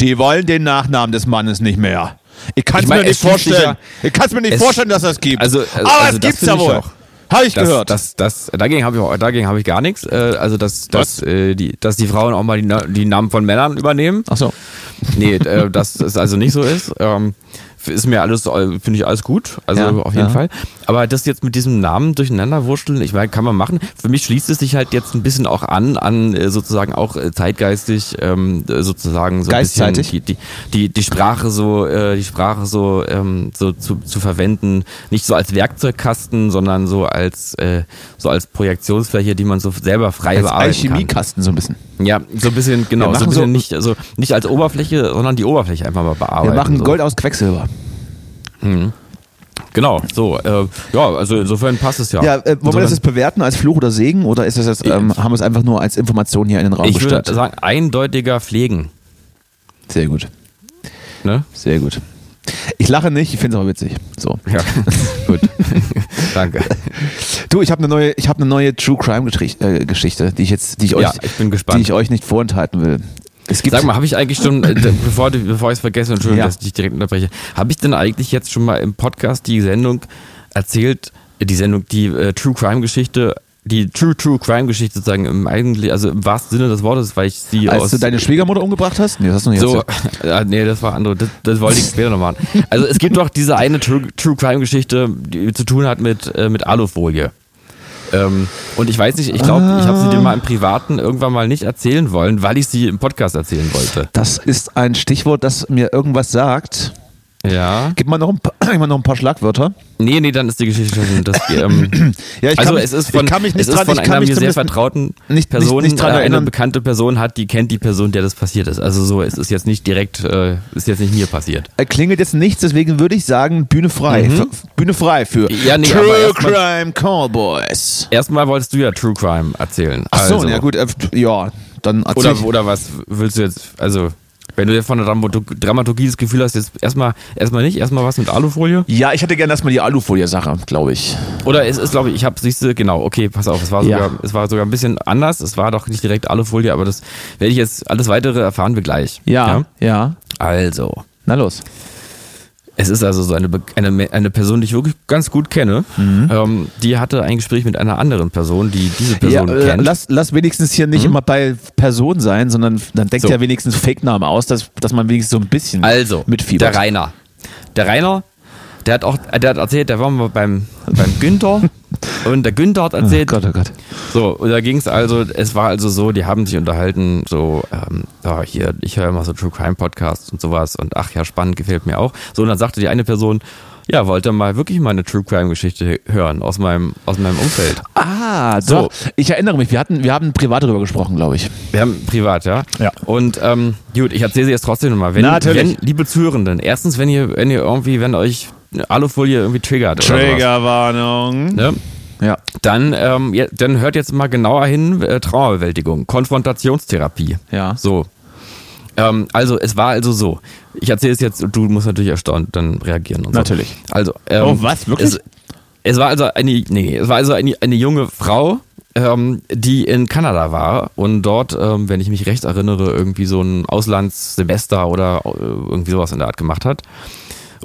die wollen den Nachnamen des Mannes nicht mehr. Ich kann Ich es mein, mir nicht vorstellen. ich kann es mir nicht vorstellen, dass das gibt. Also- also- Aber also es gibt's ja ich wohl. Habe ich Das, gehört. das, das, dagegen habe ich, dagegen habe ich gar nichts. Äh, also, dass, dass, äh, die, dass die Frauen auch mal die, die Namen von Männern übernehmen. Ach so. Nee, äh, dass es also nicht so ist. Ähm, ist mir alles, äh, finde ich alles gut. Also Ja, auf jeden ja. Fall. Aber das jetzt mit diesem Namen durcheinander wursteln, ich meine, kann man machen. Für mich schließt es sich halt jetzt ein bisschen auch an, an äh, sozusagen auch äh, zeitgeistig, ähm, äh, sozusagen so ein bisschen Geiszeitig? die, die, die, die Sprache so, äh, die Sprache so, ähm, so zu, zu verwenden, nicht so als Werkzeugkasten, sondern so als, äh, so als Projektionsfläche, die man so selber frei Als bearbeiten kann. Alchemiekasten so ein bisschen. Ja, so ein bisschen, genau, so ein bisschen so- nicht, also nicht als Oberfläche, sondern die Oberfläche einfach mal bearbeiten. Wir machen so. Gold aus Quecksilber. Genau, so, äh, ja, also insofern passt es ja. Ja, äh, wollen wir das jetzt bewerten als Fluch oder Segen oder ist das jetzt, ähm, haben wir es einfach nur als Information hier in den Raum ich würde gestellt? sagen, eindeutiger Pflegen. Sehr gut, Ne? sehr gut. Ich lache nicht, ich finde es aber witzig. So. Ja, gut. Danke. Du, ich habe eine neue, ich habe eine neue True Crime Geschichte, äh, Geschichte, die ich jetzt, die ich euch, Ja, ich die ich euch nicht vorenthalten will. Es gibt Sag mal, habe ich eigentlich schon, äh, bevor, bevor ich es vergesse, Entschuldigung, Ja. dass ich dich direkt unterbreche, habe ich denn eigentlich jetzt schon mal im Podcast die Sendung erzählt, die Sendung, die äh, True Crime Geschichte, die True True Crime Geschichte sozusagen im eigentlich, also im wahrsten Sinne des Wortes, weil ich sie Als aus du deine Schwiegermutter umgebracht hast? Nee, das hast du nicht so, erzählt. ah, nee, das war andere. Das, das wollte ich später noch machen. Also es gibt doch diese eine True, True Crime Geschichte, die zu tun hat mit, äh, mit Alufolie. Ähm, und ich weiß nicht, ich glaube, ich habe sie dir mal im Privaten irgendwann mal nicht erzählen wollen, weil ich sie im Podcast erzählen wollte. Das ist ein Stichwort, das mir irgendwas sagt. Ja. Gib mal noch ein paar, mal noch ein paar Schlagwörter. Nee, nee, dann ist die Geschichte schon. Das, ähm, Ja, ich also kann mich- es ist von, es ist dran- von einer mir sehr vertrauten nicht- Person, nicht- nicht äh, eine bekannte Person hat, die kennt die Person, der das passiert ist. Also so, es ist jetzt nicht direkt, äh, ist jetzt nicht mir passiert. Er klingelt jetzt nichts, deswegen würde ich sagen, Bühne frei. Für, Bühne frei für Mhm. Ja, nee, True Crime Callboys. Erstmal wolltest du ja True Crime erzählen. Ach so, also. ja gut, äh, ja, dann erzähl Oder, oder was willst du jetzt, also, wenn du jetzt von der Dramaturg- Dramaturgie das Gefühl hast, jetzt erstmal, erstmal nicht, erstmal was mit Alufolie? Ja, ich hätte gerne erstmal die Alufolie-Sache, glaube ich. Oder es ist, glaube ich, ich habe, siehst du, genau, okay, pass auf, es war, Ja. sogar, es war sogar ein bisschen anders, es war doch nicht direkt Alufolie, aber das werde ich jetzt, alles weitere erfahren wir gleich. Ja, ja. Also, Na los. Es ist also so eine, eine, eine Person, die ich wirklich ganz gut kenne, Mhm. ähm, die hatte ein Gespräch mit einer anderen Person, die diese Ja, Person äh, kennt. lass, lass wenigstens hier nicht immer bei Person sein, sondern dann denkt So. ja wenigstens Fake-Namen aus, dass, dass man wenigstens so ein bisschen Also, mitfiebert. der Rainer. Der Rainer, der hat auch, der hat erzählt, der war mal beim, beim Günther und der Günther hat Oh erzählt, Gott, oh Gott. so, und da ging es also, es war also so, die haben sich unterhalten, so, ähm, ja, hier, ich höre immer so True Crime Podcasts und sowas und ach ja, spannend, gefällt mir auch. So, und dann sagte die eine Person, ja, wollte mal wirklich mal eine True Crime Geschichte hören aus meinem, aus meinem Umfeld. Ah, So. doch. Ich erinnere mich, wir hatten, wir haben privat darüber gesprochen, glaube ich. Wir haben privat, ja? Ja. Und ähm, gut, ich erzähle sie jetzt trotzdem nochmal. Wenn, Natürlich. wenn, liebe Zuhörenden, erstens, wenn ihr, wenn ihr irgendwie, wenn euch Alufolie irgendwie triggert Triggerwarnung. ne? Ja. dann, ähm, ja, dann hört jetzt mal genauer hin, äh, Traumabewältigung, Konfrontationstherapie. Ja. So. Ähm, also, es war also so. Ich erzähle es jetzt du musst natürlich erstaunt dann reagieren. Und Natürlich. So. Also, ähm, Oh, was? Wirklich? Es, es war also eine, nee, es war also eine, eine junge Frau, ähm, die in Kanada war und dort, ähm, wenn ich mich recht erinnere, irgendwie so ein Auslandssemester oder äh, irgendwie sowas in der Art gemacht hat.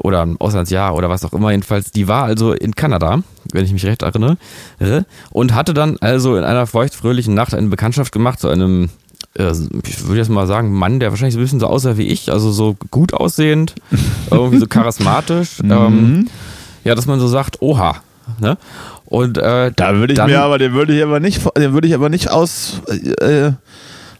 Oder ein Auslandsjahr oder was auch immer. Jedenfalls, die war also in Kanada, wenn ich mich recht erinnere, und hatte dann also in einer feuchtfröhlichen Nacht eine Bekanntschaft gemacht zu einem, äh, ich würde jetzt mal sagen, Mann, der wahrscheinlich so ein bisschen so aussah wie ich, also so gut aussehend, irgendwie so charismatisch. ähm, ja, dass man so sagt, oha. Ne? Und äh, Da würde ich dann, mir aber, den würde ich aber nicht, den würde ich aber nicht aus, äh,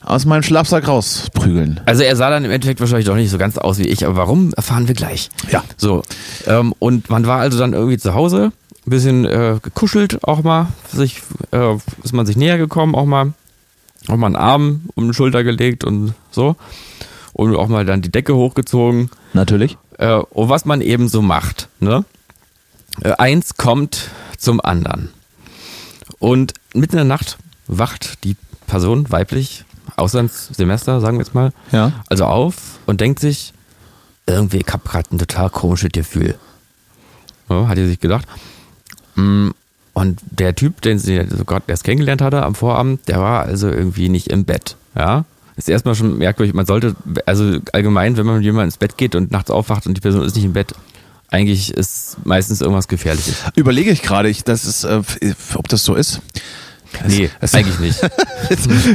aus meinem Schlafsack rausprügeln. Also er sah dann im Endeffekt wahrscheinlich doch nicht so ganz aus wie ich, aber warum, erfahren wir gleich. Ja. So. Ähm, und man war also dann irgendwie zu Hause, ein bisschen äh, gekuschelt auch mal, sich, äh, ist man sich näher gekommen, auch mal, auch mal einen Arm um die Schulter gelegt und so. Und auch mal dann die Decke hochgezogen. Natürlich. Äh, und was man eben so macht, ne? Äh, eins kommt zum anderen. Und mitten in der Nacht wacht die Person, weiblich, Auslandssemester, sagen wir jetzt mal, Ja. also auf und denkt sich, irgendwie, ich hab gerade ein total komisches Gefühl. So, hat sie sich gedacht. Mm, Und der Typ, den sie gerade erst kennengelernt hatte am Vorabend, der war also irgendwie nicht im Bett. Ja. Ist erstmal schon merkwürdig. Man sollte, also allgemein, wenn man mit jemandem ins Bett geht und nachts aufwacht und die Person ist nicht im Bett, eigentlich ist meistens irgendwas Gefährliches. Überlege ich gerade, ich, das ist, äh, ob das so ist. Nee, es- eigentlich nicht.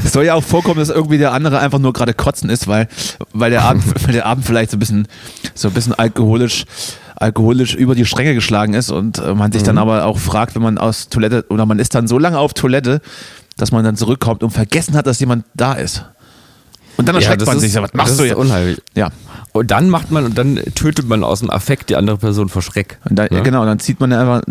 es soll ja auch vorkommen, dass irgendwie der andere einfach nur gerade kotzen ist, weil, weil, der Abend, weil der Abend vielleicht so ein bisschen, so ein bisschen alkoholisch, alkoholisch über die Stränge geschlagen ist und äh, man sich dann aber auch fragt, wenn man aus Toilette oder man ist dann so lange auf Toilette, dass man dann zurückkommt und vergessen hat, dass jemand da ist. Und dann erschreckt das man ist- sich, was machst das du jetzt? unheimlich. Ja. Und dann macht man, und dann tötet man aus dem Affekt die andere Person vor Schreck. Und dann, Ne? Genau, dann zieht man einfach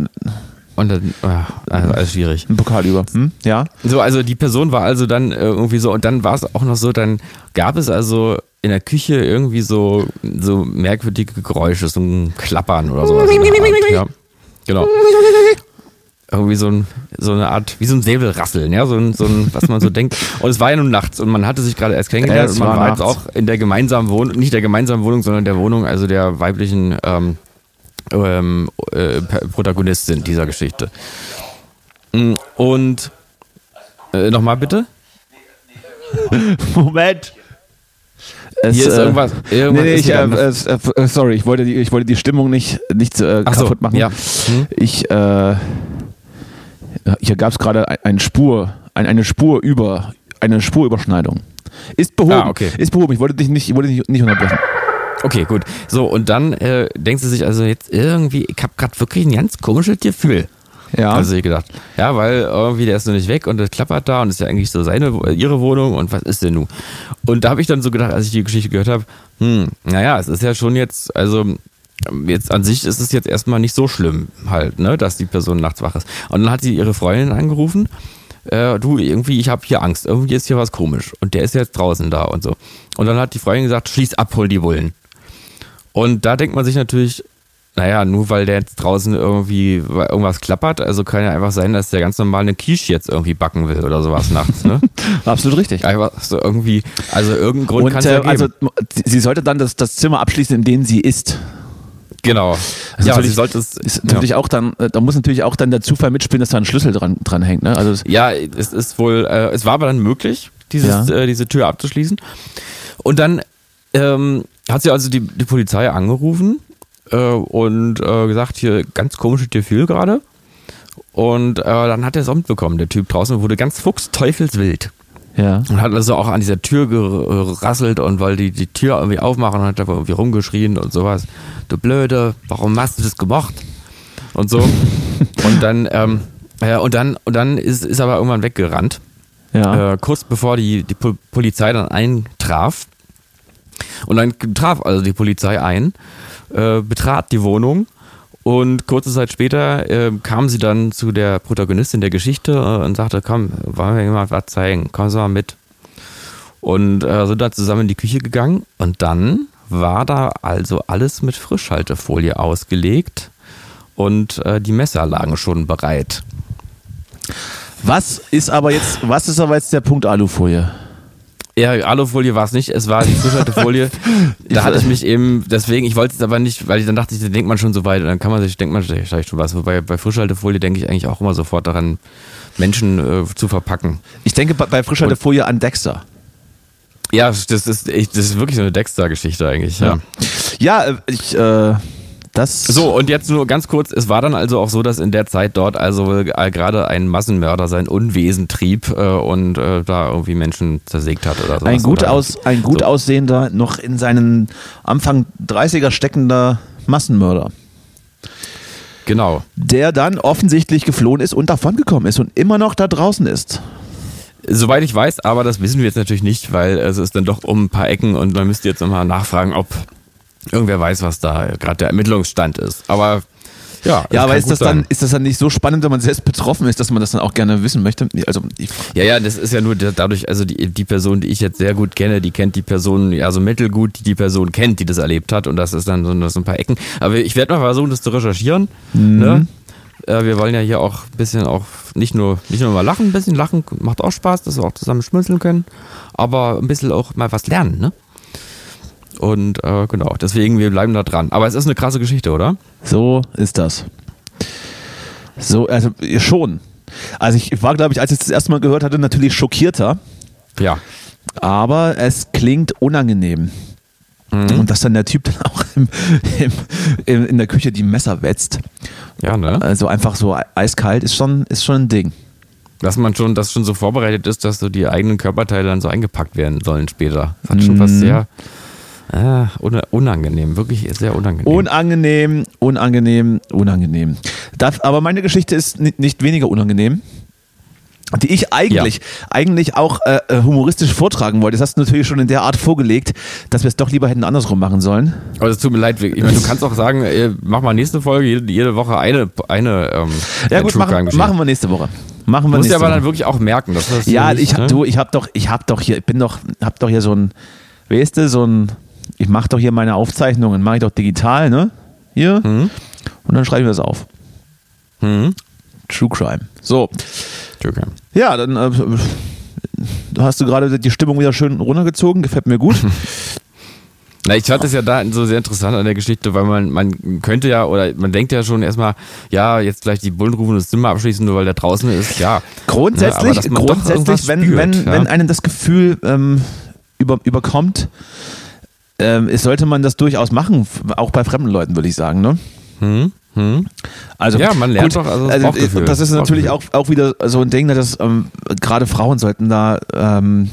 Und dann, ah, also alles schwierig. einen Pokal über. Hm? Ja. So, also die Person war also dann äh, irgendwie so, und dann war es auch noch so, dann gab es also in der Küche irgendwie so, so merkwürdige Geräusche, so ein Klappern oder Art, ja. Genau. Irgendwie so, ein, so eine Art, wie so ein Säbelrasseln, ja, so ein, so ein, was man so denkt. Und es war ja nun nachts und man hatte sich gerade erst kennengelernt Es und man war war jetzt auch in der gemeinsamen Wohnung, nicht der gemeinsamen Wohnung, sondern der Wohnung, also der weiblichen ähm, ähm, äh, Protagonistin dieser Geschichte. Mm, Und äh, nochmal bitte? Moment. Es, Hier ist äh, irgendwas. irgendwas Nee, nee, ich, äh, äh, sorry, ich wollte die, ich wollte die Stimmung nicht, nicht äh, Ach so, kaputt machen. ja. Hm? Ich, äh, Hier gab es gerade ein- eine Spur, ein, eine Spur über, eine Spurüberschneidung. Ist behoben. Ah, okay. Ist behoben. Ich wollte dich nicht, ich wollte dich nicht unterbrechen. Okay, gut. So, und dann äh, denkt sie sich also jetzt irgendwie, ich habe gerade wirklich ein ganz komisches Gefühl. Ja. Also ich gedacht, ja, weil irgendwie der ist noch nicht weg und das klappert da und ist ja eigentlich so seine, ihre Wohnung und was ist denn nun? Und da habe ich dann so gedacht, als ich die Geschichte gehört habe, hm, naja, es ist ja schon jetzt, also jetzt an sich ist es jetzt erstmal nicht so schlimm halt, ne, dass die Person nachts wach ist. Und dann hat sie ihre Freundin angerufen, äh, du, irgendwie, ich habe hier Angst, irgendwie ist hier was komisch und der ist jetzt draußen da und so. Und dann hat die Freundin gesagt, schließ ab, hol die Bullen. Und da denkt man sich natürlich, naja, nur weil der jetzt draußen irgendwie irgendwas klappert, also kann ja einfach sein, dass der ganz normal eine Quiche jetzt irgendwie backen will oder sowas nachts, ne? Absolut richtig. Einfach so irgendwie, also irgendeinen Grund Und kann es ja äh, geben. also sie- sollte dann das, das Zimmer abschließen, in dem sie ist. genau. Also ja, natürlich- sie sollte es, Ist ja. natürlich auch dann, äh, da muss natürlich auch dann der Zufall mitspielen, dass da ein Schlüssel dran, dran hängt. Ne? Also Ja, es ist wohl, äh, es war aber dann möglich, dieses, Ja. äh, diese Tür abzuschließen. Und dann ähm, hat sie also die, die Polizei angerufen äh, und äh, gesagt, hier ganz komisches Gefühl gerade. Und äh, dann hat er es auch mitbekommen. Der Typ draußen wurde ganz fuchsteufelswild. ja. Und hat also auch an dieser Tür gerasselt und wollte die, die Tür irgendwie aufmachen und hat da irgendwie rumgeschrien und sowas. Du Blöde, warum hast du das gemacht? Und so. und dann, ähm, ja, und dann, und dann ist, ist aber irgendwann weggerannt. Ja. Äh, kurz bevor die, die Po- Polizei dann eintraf. Und dann traf also die Polizei ein, äh, betrat die Wohnung und kurze Zeit später äh, kam sie dann zu der Protagonistin der Geschichte äh, und sagte, komm, wollen wir mal was zeigen, komm so mal mit. Und äh, sind da zusammen in die Küche gegangen und dann war da also alles mit Frischhaltefolie ausgelegt und äh, die Messer lagen schon bereit. Was ist aber jetzt, was ist aber jetzt der Punkt Alufolie? Ja, Alufolie war es nicht, es war die Frischhaltefolie. da hatte ich mich eben, deswegen, ich wollte es aber nicht, weil ich dann dachte, ich, da denkt man schon so weit und dann kann man sich, denkt man vielleicht schon was. Wobei bei Frischhaltefolie denke ich eigentlich auch immer sofort daran, Menschen äh, zu verpacken. Ich denke bei- Frischhaltefolie an Dexter. Ja, das ist, ich, das ist wirklich so eine Dexter-Geschichte eigentlich, ja. Ja, äh, ich, äh, das. So, und jetzt nur ganz kurz, es war dann also auch so, dass in der Zeit dort also äh, gerade ein Massenmörder sein Unwesen trieb äh, und äh, da irgendwie Menschen zersägt hat oder so. Ein gut, aus, ein gut So. aussehender, noch in seinen Anfang 30er steckender Massenmörder, Genau. der dann offensichtlich geflohen ist und davongekommen ist und immer noch da draußen ist. Soweit ich weiß, aber das wissen wir jetzt natürlich nicht, weil es ist dann doch um ein paar Ecken und man müsste jetzt nochmal nachfragen, ob irgendwer weiß, was da gerade der Ermittlungsstand ist. Aber ja, Ja, aber ist das, dann, sein. ist das dann nicht so spannend, wenn man selbst betroffen ist, dass man das dann auch gerne wissen möchte? Also, Ja, ja, das ist ja nur da- dadurch, also die, die Person, die ich jetzt sehr gut kenne, die kennt die Person ja so mittelgut, die die Person kennt, die das erlebt hat und das ist dann so, ein paar Ecken. Aber ich werde mal versuchen, das zu recherchieren. Ne? Äh, wir wollen ja hier auch ein bisschen auch nicht nur, nicht nur mal lachen, ein bisschen lachen macht auch Spaß, dass wir auch zusammen schmunzeln können, aber ein bisschen auch mal was lernen, ne? Und äh, genau, deswegen, wir bleiben da dran. Aber es ist eine krasse Geschichte, oder? so ist das. So, also schon. Also ich war, glaube ich, als ich das erste Mal gehört hatte, natürlich schockierter, Ja. aber es klingt unangenehm. Und dass dann der Typ dann auch im, im, im, in der Küche die Messer wetzt. Ja, ne? Also einfach so eiskalt ist schon, ist schon ein Ding. Dass man schon, dass schon so vorbereitet ist, dass so die eigenen Körperteile dann so eingepackt werden sollen später. Das hat schon was sehr äh, una- unangenehm, wirklich sehr unangenehm. Unangenehm, unangenehm, unangenehm. Das, aber meine Geschichte ist ni- nicht weniger unangenehm. Die ich eigentlich, eigentlich auch äh, äh, humoristisch vortragen wollte. Das hast du natürlich schon in der Art vorgelegt, dass wir es doch lieber hätten andersrum machen sollen. Aber es tut mir leid, ich meine, du kannst auch sagen, äh, mach mal nächste Folge, jede, jede Woche eine, eine ähm, Ja gut, machen, machen wir nächste Woche. Machen wir Muss ja aber Woche. dann wirklich auch merken, dass das Ja, nicht, ich hab, ne? du, ich hab doch, ich hab doch hier, ich bin doch, hab doch hier so ein, weißt du, so ein, ich mach doch hier meine Aufzeichnungen, mache ich doch digital, ne? Hier. Und dann schreiben wir das auf. Mhm. True Crime. So. True Crime. Ja, dann äh, hast du gerade die Stimmung wieder schön runtergezogen, gefällt mir gut. Na, ich fand das ja da so sehr interessant an der Geschichte, weil man, man könnte ja, oder man denkt ja schon erstmal, ja, jetzt gleich die Bullen rufen und das Zimmer abschließen, nur weil der draußen ist, ja. Ne, Grundsätzlich, man doch grundsätzlich wenn, spürt, wenn, ja. wenn einem das Gefühl ähm, über, überkommt, ähm, sollte man das durchaus machen, auch bei fremden Leuten, würde ich sagen. Ne? Hm? Also, Ja, man lernt doch, also das Bauchgefühl. das ist natürlich auch, auch wieder so ein Ding, ne, dass ähm, gerade Frauen sollten da ähm,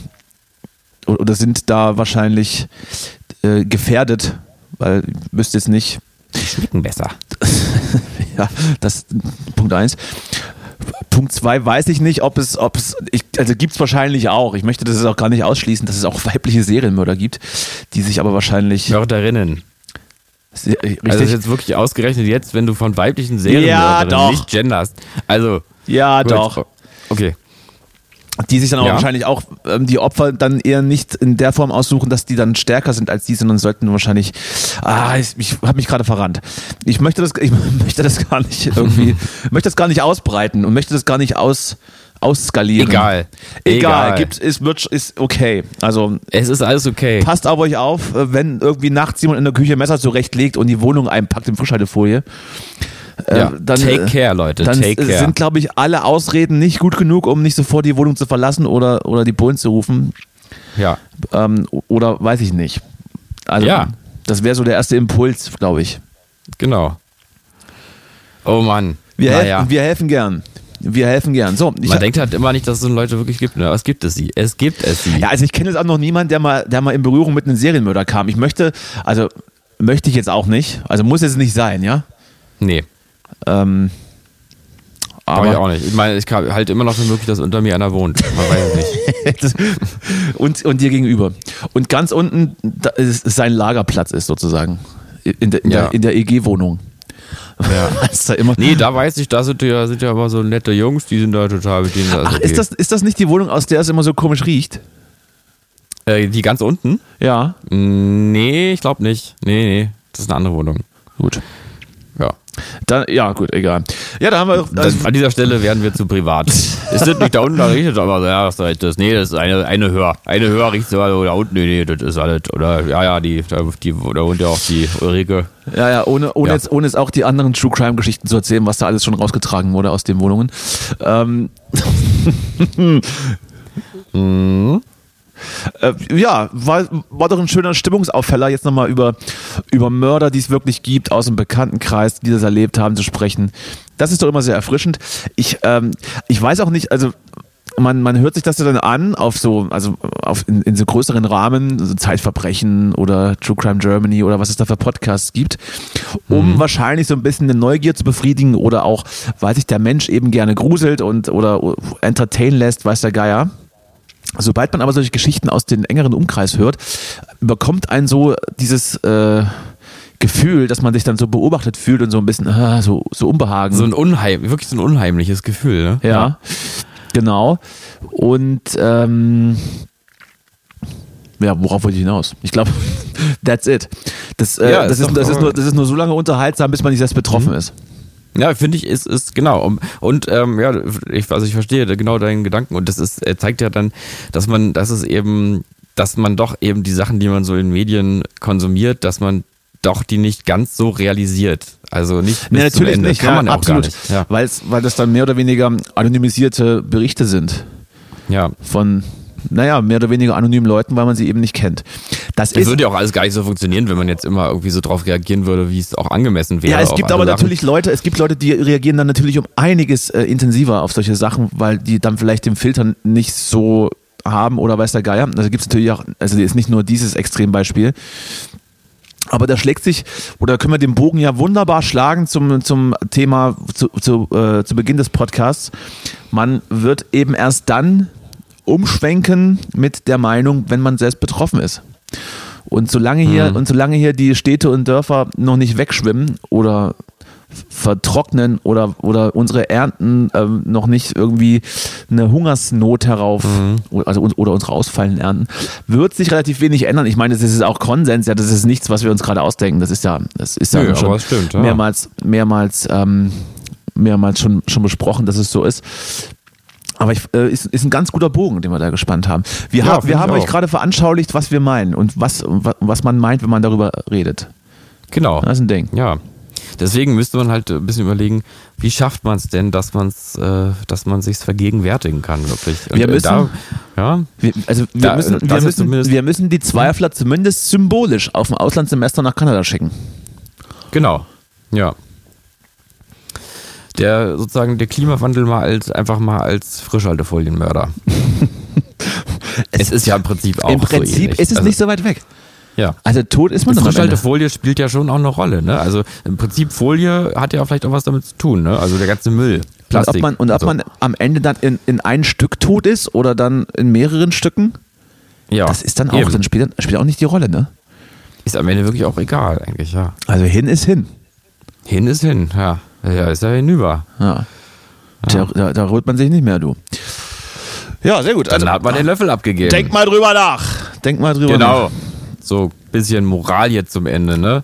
oder sind da wahrscheinlich äh, gefährdet, weil ich wüsste jetzt nicht, Die schmecken besser. ja, das Punkt eins. Punkt zwei weiß ich nicht, ob es, ob es, ich, also gibt es wahrscheinlich auch. Ich möchte das auch gar nicht ausschließen, dass es auch weibliche Serienmörder gibt, die sich aber wahrscheinlich Mörderinnen. sehr- richtig, Also das ist jetzt wirklich ausgerechnet jetzt, wenn du von weiblichen Serienmörderinnen doch. nicht genderst. Also ja gut. doch, Okay. Die sich dann auch Ja. wahrscheinlich auch ähm, die Opfer dann eher nicht in der Form aussuchen, dass die dann stärker sind als die, sondern sollten wahrscheinlich. Ah, ich, ich habe mich gerade verrannt. Ich möchte das, ich möchte das gar nicht irgendwie, möchte das gar nicht ausbreiten und möchte das gar nicht aus ausskalieren. Egal. Egal, Egal. gibt ist wird ist okay. Also Es ist alles okay. passt auf euch auf, äh, wenn irgendwie nachts jemand in der Küche Messer zurechtlegt und die Wohnung einpackt in Frischhaltefolie. Äh, Ja, dann, take äh, care, Leute. Dann take care. sind, glaube ich, alle Ausreden nicht gut genug, um nicht sofort die Wohnung zu verlassen oder, oder die Bullen zu rufen. ja. Ähm, oder weiß ich nicht. Also, Ja. das wäre so der erste Impuls, glaube ich. Genau. Oh Mann. Wir, helfen, wir helfen gern. Wir helfen gern. So, Man denkt halt immer nicht, dass es so Leute wirklich gibt. Ne? Aber es gibt es sie. Es gibt es sie. Ja, also ich kenne jetzt auch noch niemanden, der mal, der mal in Berührung mit einem Serienmörder kam. Ich möchte, also möchte ich jetzt auch nicht. Also muss es nicht sein, ja. Nee, Ähm, aber ich auch nicht. Ich meine, ich halte immer noch für möglich, dass unter mir einer wohnt. Man weiß es nicht. und, und dir gegenüber. Und ganz unten ist, sein Lagerplatz ist sozusagen. In der, in Ja. der, in der EG-Wohnung. Ja. da immer. Nee, da weiß ich, da sind ja, sind ja aber so nette Jungs, die sind da total mit denen. Also Ach, ist das, ist das nicht die Wohnung, aus der es immer so komisch riecht? Äh, die ganz unten? Ja. Mm, Nee, ich glaube nicht. Nee, nee. Das ist eine andere Wohnung. Gut. Ja. Dann, ja, gut, egal. Ja, da haben wir. Das, Also, an dieser Stelle werden wir zu privat. es wird nicht da unten, da riecht es aber, ja, das ist das, nee, das ist eine, eine Hör. Eine Hör riecht so, also da unten, nee, nee, das ist alles, oder, ja, ja, die, da, die, da wohnt ja auch die Ulrike. ja, ja, ohne, ohne, Ja. Jetzt, ohne jetzt auch die anderen True Crime-Geschichten zu erzählen, was da alles schon rausgetragen wurde aus den Wohnungen. Ähm, Äh, ja, war, war doch ein schöner Stimmungsauffäller, jetzt nochmal über, über Mörder, die es wirklich gibt, aus dem Bekanntenkreis, die das erlebt haben, zu sprechen. Das ist doch immer sehr erfrischend. Ich, ähm, ich weiß auch nicht, also man, man hört sich das ja dann an auf so, also auf in, in so größeren Rahmen, so Zeitverbrechen oder True Crime Germany oder was es da für Podcasts gibt, um wahrscheinlich so ein bisschen eine Neugier zu befriedigen oder auch, weil sich der Mensch eben gerne gruselt und oder entertain lässt, weiß der Geier. Sobald man aber solche Geschichten aus dem engeren Umkreis hört, bekommt ein so dieses äh, Gefühl, dass man sich dann so beobachtet fühlt und so ein bisschen ah, so, so Unbehagen. So ein Unheim, wirklich so ein unheimliches Gefühl, ne? ja, genau. Und ähm, ja, worauf wollte ich hinaus? Ich glaube, that's it. Das, äh, Ja, das, ist das, ist nur, das ist nur so lange unterhaltsam, bis man nicht selbst betroffen ist. Ja, finde ich, ist, ist genau. Und ähm, ja, ich, also ich verstehe genau deinen Gedanken und das ist, er zeigt ja dann, dass man, dass es eben, dass man doch eben die Sachen, die man so in Medien konsumiert, dass man doch die nicht ganz so realisiert. Also nicht Nee, natürlich nicht. Kann ja, man ja auch absolut. gar nicht. Ja. Weil's, weil das dann mehr oder weniger anonymisierte Berichte sind. ja. von, naja, mehr oder weniger anonymen Leuten, weil man sie eben nicht kennt. Das Es ist. würde ja auch alles gar nicht so funktionieren, wenn man jetzt immer irgendwie so drauf reagieren würde, wie es auch angemessen wäre. Ja, es gibt aber Sachen. natürlich Leute, es gibt Leute, die reagieren dann natürlich um einiges äh, intensiver auf solche Sachen, weil die dann vielleicht den Filter nicht so haben oder weiß der Geier. Also gibt es natürlich auch, also ist nicht nur dieses Extrembeispiel. Aber da schlägt sich, oder können wir den Bogen ja wunderbar schlagen zum, zum Thema zu, zu, äh, zu Beginn des Podcasts. Man wird eben erst dann umschwenken mit der Meinung, wenn man selbst betroffen ist. Und solange hier, und solange hier die Städte und Dörfer noch nicht wegschwimmen oder vertrocknen oder, oder unsere Ernten ähm, noch nicht irgendwie eine Hungersnot herauf, oder- also oder unsere ausfallenden Ernten, wird sich relativ wenig ändern. Ich meine, das ist auch Konsens, ja, das ist nichts, was wir uns gerade ausdenken. Das ist ja, das ist ja Nö, schon stimmt, ja. mehrmals, mehrmals, ähm, mehrmals schon, schon besprochen, dass es so ist. Aber ich, äh, ist, ist ein ganz guter Bogen, den wir da gespannt haben. Wir, Ja, wir haben euch auch. gerade veranschaulicht, was wir meinen und was, wa- was man meint, wenn man darüber redet. Genau. Das ist ein Ding. Ja. Deswegen müsste man halt ein bisschen überlegen, wie schafft man es denn, dass man es, äh, dass man sich's vergegenwärtigen kann, wirklich. Und, Wir müssen- da, ja, Wir, also wir, Da- müssen, das wir, ist müssen, zumindest- wir müssen die Zweifler zumindest symbolisch auf ein Auslandssemester nach Kanada schicken. genau. Ja. Der sozusagen der Klimawandel mal als einfach mal als Frischhaltefolienmörder. es, ist ja im Prinzip auch Im Prinzip so ist es also, nicht so weit weg. Ja. Also tot ist man Ende. Frischhaltefolie spielt ja schon auch eine Rolle. Ne? Also im Prinzip Folie hat ja vielleicht auch was damit zu tun. Ne? Also der ganze Müll, Und Plastik. ob man, und ob so. man am Ende dann in, in ein Stück tot ist oder dann in mehreren Stücken, ja, das ist dann auch, eben. dann spielt, spielt auch nicht die Rolle, ne? ist am Ende wirklich auch egal eigentlich. Ja. Also hin ist hin. Hin ist hin. Ja, ja ist ja hinüber. Ja. Da, da, da rührt man sich nicht mehr, du. Ja, sehr gut. Dann Also, hat man den Löffel abgegeben. denk mal drüber nach. Denk mal drüber genau. nach. So bisschen Moral jetzt zum Ende, ne?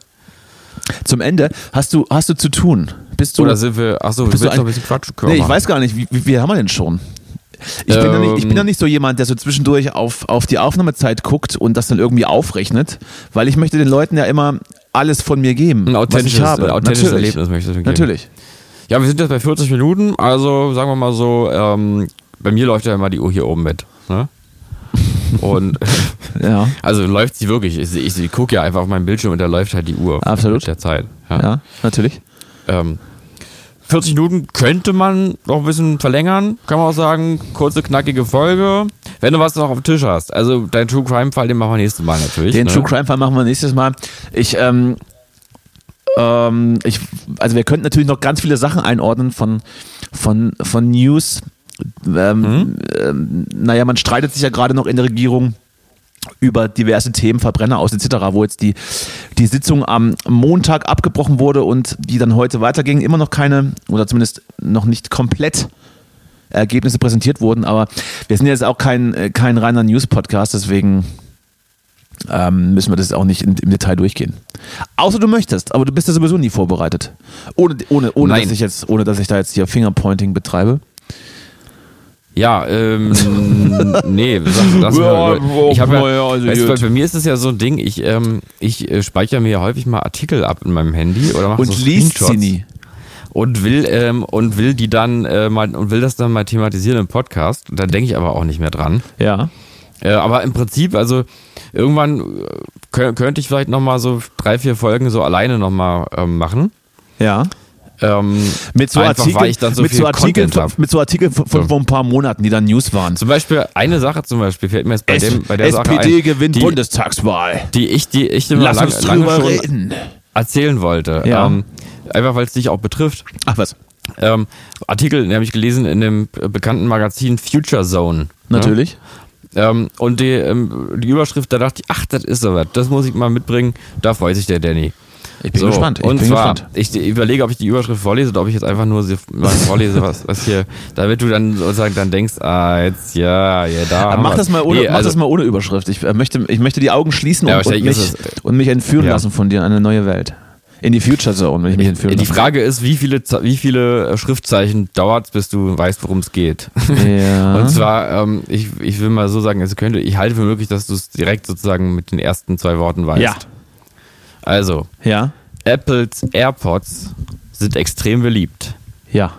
Zum Ende hast du, hast du zu tun. Bist du, Oder sind wir, achso, wir willst noch ein- ein bisschen Quatsch nee, ich weiß gar nicht, wie, wie, wie haben wir denn schon? Ich bin, ja nicht, ich bin ja nicht so jemand, der so zwischendurch auf, auf die Aufnahmezeit guckt und das dann irgendwie aufrechnet, weil ich möchte den Leuten ja immer alles von mir geben, Ein was authentisches, ich habe. authentisches Natürlich. Erlebnis möchtest du geben. Natürlich. Ja, wir sind jetzt bei 40 Minuten, also sagen wir mal so, ähm, bei mir läuft ja immer die Uhr hier oben mit. Ne? Und Ja, also läuft sie wirklich. Ich, ich, ich gucke ja einfach auf meinen Bildschirm und da läuft halt die Uhr. Absolut. Mit der Zeit. ja, natürlich. Ähm, 40 Minuten könnte man noch ein bisschen verlängern, kann man auch sagen. Kurze, knackige Folge. Wenn du was noch auf dem Tisch hast. Also dein True Crime Fall, den machen wir nächstes Mal natürlich. Den ne? True Crime Fall machen wir nächstes Mal. Ich, ähm, ähm, ich, also wir könnten natürlich noch ganz viele Sachen einordnen von, von, von News. Ähm, ähm, naja, man streitet sich ja gerade noch in der Regierung über diverse Themen, Verbrenner aus etc., wo jetzt die, die Sitzung am Montag abgebrochen wurde und die dann heute weiterging, immer noch keine, oder zumindest noch nicht komplett Ergebnisse präsentiert wurden, aber wir sind jetzt auch kein, äh, kein reiner News-Podcast, deswegen ähm, müssen wir das auch nicht in, im Detail durchgehen. Außer du möchtest, aber du bist ja sowieso nie vorbereitet. Ohne, ohne, ohne, Nein. dass ich jetzt, ohne dass ich da jetzt hier Fingerpointing betreibe. Ja, ähm, nee, lass Ja, ich habe ja, also weißt gut. bei mir ist es ja so ein Ding, ich, ähm, ich äh, speichere mir ja häufig mal Artikel ab in meinem Handy oder mache Und so liest sie nie. und will ähm, und will die dann äh, mal und will das dann mal thematisieren im Podcast. Da denke ich aber auch nicht mehr dran. Ja. Äh, aber im Prinzip, also irgendwann äh, kö- könnte ich vielleicht noch mal so drei, vier Folgen so alleine noch mal ähm, machen. Ja. Ähm, Mit so Artikeln, so mit so hab. mit so Artikeln von, von vor ein paar Monaten, die dann News waren. Zum Beispiel eine Sache zum Beispiel fällt mir jetzt bei, dem, bei der Sache SPD ein, gewinnt die, Bundestagswahl. die ich, die ich immer Lass lang, uns lange drüber schon reden. erzählen wollte. Ja. Ähm, einfach weil es dich auch betrifft. Ach was, Ähm, Artikel, den habe ich gelesen in dem bekannten Magazin Future Zone. natürlich. Ne? Ähm, und die, ähm, die Überschrift, da dachte ich, ach, das ist so was, das muss ich mal mitbringen, da freut sich der Danny. Ich bin so, gespannt. Ich und bin zwar, gespannt. ich überlege, ob ich die Überschrift vorlese oder ob ich jetzt einfach nur vorlese, was, was hier, damit du dann sozusagen dann denkst, ah, jetzt, ja, ja, da. Mach das, mal ohne, Nee, mach also, das mal ohne Überschrift. Ich, äh, möchte, ich möchte die Augen schließen Ja, und, und, mich, und mich entführen Ja. lassen von dir in eine neue Welt. In die Future Zone, wenn ich mich entführen Die. Frage ist, wie viele, wie viele äh, Schriftzeichen dauert es, bis du weißt, worum es geht? Ja. Und zwar, ähm, ich, ich will mal so sagen, es könnte, ich halte für möglich, dass du es direkt sozusagen mit den ersten zwei Worten weißt. Ja. Also, Ja. Apples AirPods sind extrem beliebt. Ja.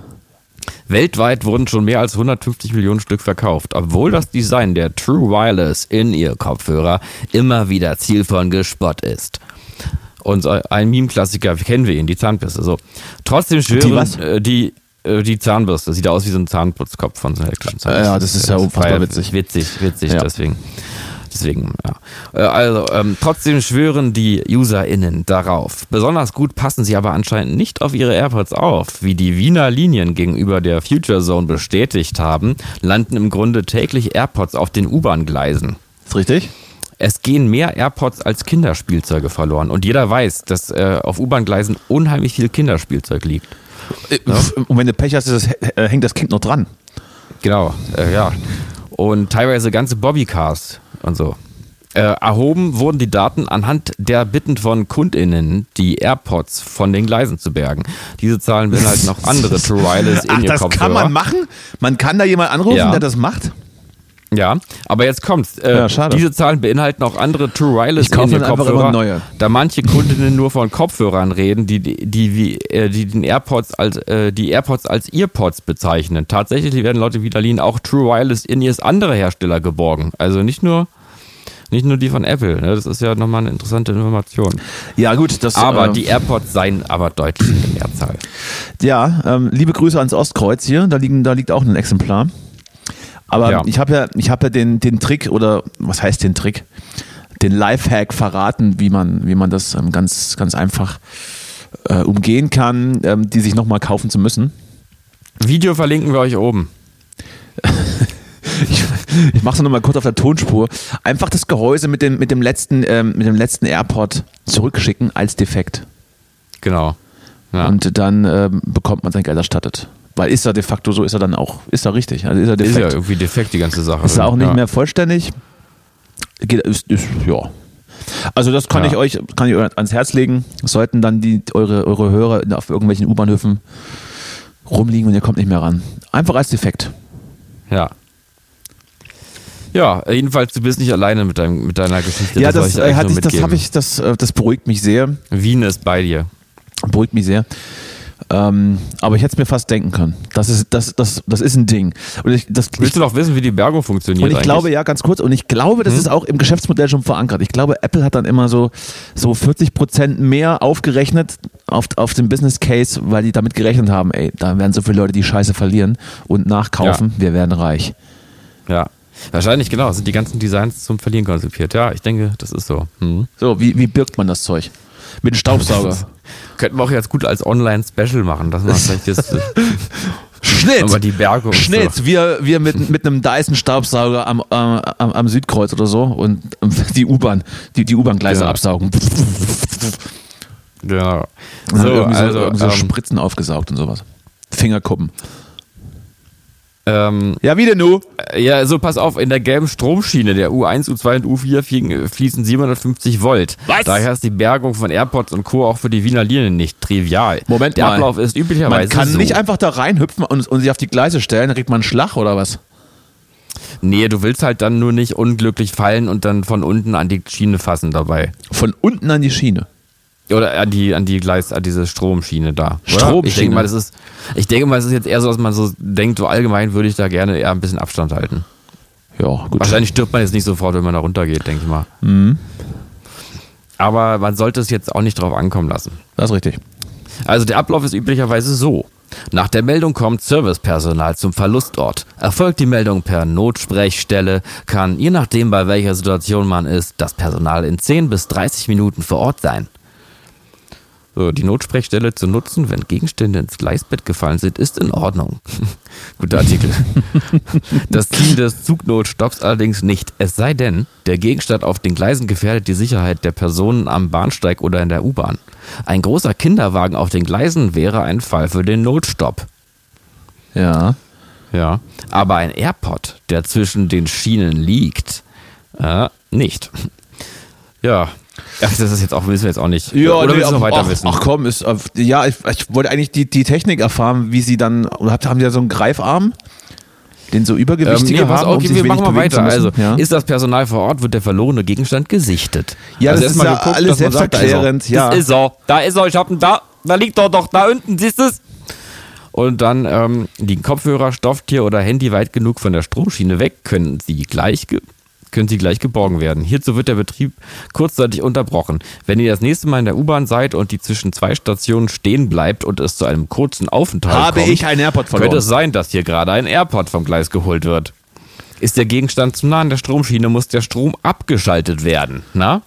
Weltweit wurden schon mehr als 150 Millionen Stück verkauft, obwohl das Design der True Wireless In-Ear-Kopfhörer immer wieder Ziel von Gespott ist. Und ein Meme-Klassiker, kennen wir ihn, die Zahnbürste. So. Trotzdem schwören äh, die, äh, die Zahnbürste, sieht aus wie so ein Zahnputzkopf von so einer elektrischen Zahnbürste. Ja, das ist ja unfassbar witzig. Witzig, witzig, Ja. deswegen. Deswegen, ja. Äh, Also, ähm, trotzdem schwören die UserInnen darauf. Besonders gut passen sie aber anscheinend nicht auf ihre AirPods auf. Wie die Wiener Linien gegenüber der Future Zone bestätigt haben, landen im Grunde täglich AirPods auf den U-Bahn-Gleisen. Ist richtig? Es gehen mehr AirPods als Kinderspielzeuge verloren. Und jeder weiß, dass äh, auf U-Bahn-Gleisen unheimlich viel Kinderspielzeug liegt. Und wenn du Pech hast, das, äh, hängt das Kind noch dran. Genau, äh, ja. Und teilweise ganze Bobbycars und so. Äh, erhoben wurden die Daten anhand der Bitten von KundInnen, die AirPods von den Gleisen zu bergen. Diese Zahlen beinhalten noch andere True Wireless Ach, in ihr das kann man machen? Man kann da jemand anrufen, Ja. der das macht? Ja, aber jetzt kommt's. Äh, Ja. Diese Zahlen beinhalten auch andere True Wireless Ich kaufe Kopfhörer, neue. da manche Kundinnen nur von Kopfhörern reden, die die die, wie, äh, die den AirPods als äh, die AirPods als Earpods bezeichnen. Tatsächlich werden laut Vidalin auch True Wireless in ihres andere Hersteller geborgen. Also nicht nur Nicht nur die von Apple. Ne? Das ist ja nochmal eine interessante Information. Ja, gut, das. Aber äh, die AirPods seien aber deutlich in der Mehrzahl. Ja, ähm, liebe Grüße ans Ostkreuz hier. Da, liegen, da liegt auch ein Exemplar. Aber Ja. ich habe ja, ich habe ja den, den Trick oder was heißt den Trick? Den Lifehack verraten, wie man, wie man das ähm, ganz, ganz einfach äh, umgehen kann, ähm, die sich nochmal kaufen zu müssen. Video verlinken wir euch oben. Ich, ich mache es nochmal kurz auf der Tonspur. Einfach das Gehäuse mit dem, mit dem letzten, ähm, mit dem letzten AirPod zurückschicken als defekt. Genau. Ja. Und dann ähm, bekommt man sein Geld erstattet. Weil ist er de facto so, ist er dann auch, ist er richtig. Also ist er ist ja defekt. irgendwie defekt, die ganze Sache. Ist er auch nicht ja. mehr vollständig. Geht, ist, ist, ja. Also das kann Ja. ich euch, kann ich euch ans Herz legen. Sollten dann die, eure, eure Hörer auf irgendwelchen U-Bahnhöfen rumliegen und ihr kommt nicht mehr ran. Einfach als defekt. Ja. Ja, jedenfalls, du bist nicht alleine mit, deinem, mit deiner Geschichte. ja, das, äh, ich, das habe ich, das, äh, das beruhigt mich sehr. Wien ist bei dir. Beruhigt mich sehr. Ähm, aber ich hätte es mir fast denken können. Das ist, das, das, das ist ein Ding. Und ich, das, ich, Willst du noch wissen, wie die Bergung funktioniert? und ich eigentlich? glaube, ja, ganz kurz, und ich glaube, Hm? das ist auch im Geschäftsmodell schon verankert. Ich glaube, Apple hat dann immer so, so 40 Prozent mehr aufgerechnet auf, auf den Business Case, weil die damit gerechnet haben, ey, da werden so viele Leute die Scheiße verlieren und nachkaufen, wir werden reich. Ja. Wahrscheinlich, genau. Sind die ganzen Designs zum Verlieren konzipiert. Ja, ich denke, das ist so. Hm. So, wie, wie birgt man das Zeug? Mit einem Staubsauger. Könnten wir auch jetzt gut als Online-Special machen, dass man vielleicht jetzt Schnitt! aber die Bergung. Schnitt, wir, wir mit, mit einem Dyson-Staubsauger am, äh, am, am Südkreuz oder so und die U-Bahn, die, die U-Bahn-Gleise Ja. absaugen. So. Genau. So, So, irgendwie so, also, so ähm, Spritzen aufgesaugt und sowas. Fingerkuppen. Ähm, Ja, wie denn du? ja, so pass auf, in der gelben Stromschiene der U1, U2 und U4 fliegen- fließen 750 Volt. Was? Daher ist die Bergung von AirPods und Co. auch für die Wiener Linien nicht trivial. Moment der mal. Ablauf ist üblicherweise Man kann so. nicht einfach da reinhüpfen und, und sich auf die Gleise stellen, dann kriegt man einen Schlag oder was? Nee, du willst halt dann nur nicht unglücklich fallen und dann von unten an die Schiene fassen dabei. Von unten an die Schiene. Oder an die, an die Gleis, an diese Stromschiene da. oder? Stromschiene? Ich denke mal, das ist, ich denke mal, das ist jetzt eher so, dass man so denkt, so allgemein würde ich da gerne eher ein bisschen Abstand halten. Ja, gut. Wahrscheinlich stirbt man jetzt nicht sofort, wenn man da runtergeht, denke ich mal. Mhm. Aber man sollte es jetzt auch nicht drauf ankommen lassen. Das ist richtig. Also der Ablauf ist üblicherweise so. Nach der Meldung kommt Servicepersonal zum Verlustort. Erfolgt die Meldung per Notsprechstelle, kann, je nachdem bei welcher Situation man ist, das Personal in 10 bis 30 Minuten vor Ort sein. So, die Notsprechstelle zu nutzen, wenn Gegenstände ins Gleisbett gefallen sind, ist in Ordnung. Guter Artikel. Das Ziel des Zugnotstopps allerdings nicht. Es sei denn, der Gegenstand auf den Gleisen gefährdet die Sicherheit der Personen am Bahnsteig oder in der U-Bahn. Ein großer Kinderwagen auf den Gleisen wäre ein Fall für den Notstopp. Ja. Ja. Aber ein AirPod, der zwischen den Schienen liegt, äh, nicht. Ja. Ach, das ist jetzt auch, wissen wir jetzt auch nicht. Oder nee, willst du noch weiter ach, wissen? Ach komm, ist, äh, ja, ich, ich wollte eigentlich die, die Technik erfahren, wie sie dann, haben die da so einen Greifarm, den so Ähm, übergewichtige nee, pass haben, auf, um wir machen mal weiter. Also, ja, ist das Personal vor Ort, wird der verlorene Gegenstand gesichtet. ja also das ist ja geguckt, alles er. selbsterklärend. Ja. Das ist er. Da ist er. Ich hab ihn da. Da liegt er doch da unten. Siehst du es? Und dann ähm, liegen Kopfhörer, Stofftier oder Handy weit genug von der Stromschiene weg, können sie gleich können sie gleich geborgen werden. Hierzu wird der Betrieb kurzzeitig unterbrochen. Wenn ihr das nächste Mal in der U-Bahn seid und die zwischen zwei Stationen stehen bleibt und es zu einem kurzen Aufenthalt Habe kommt, ich einen AirPod verloren. könnte es sein, dass hier gerade ein AirPod vom Gleis geholt wird. Ist der Gegenstand zu nah an der Stromschiene, muss der Strom abgeschaltet werden. Na?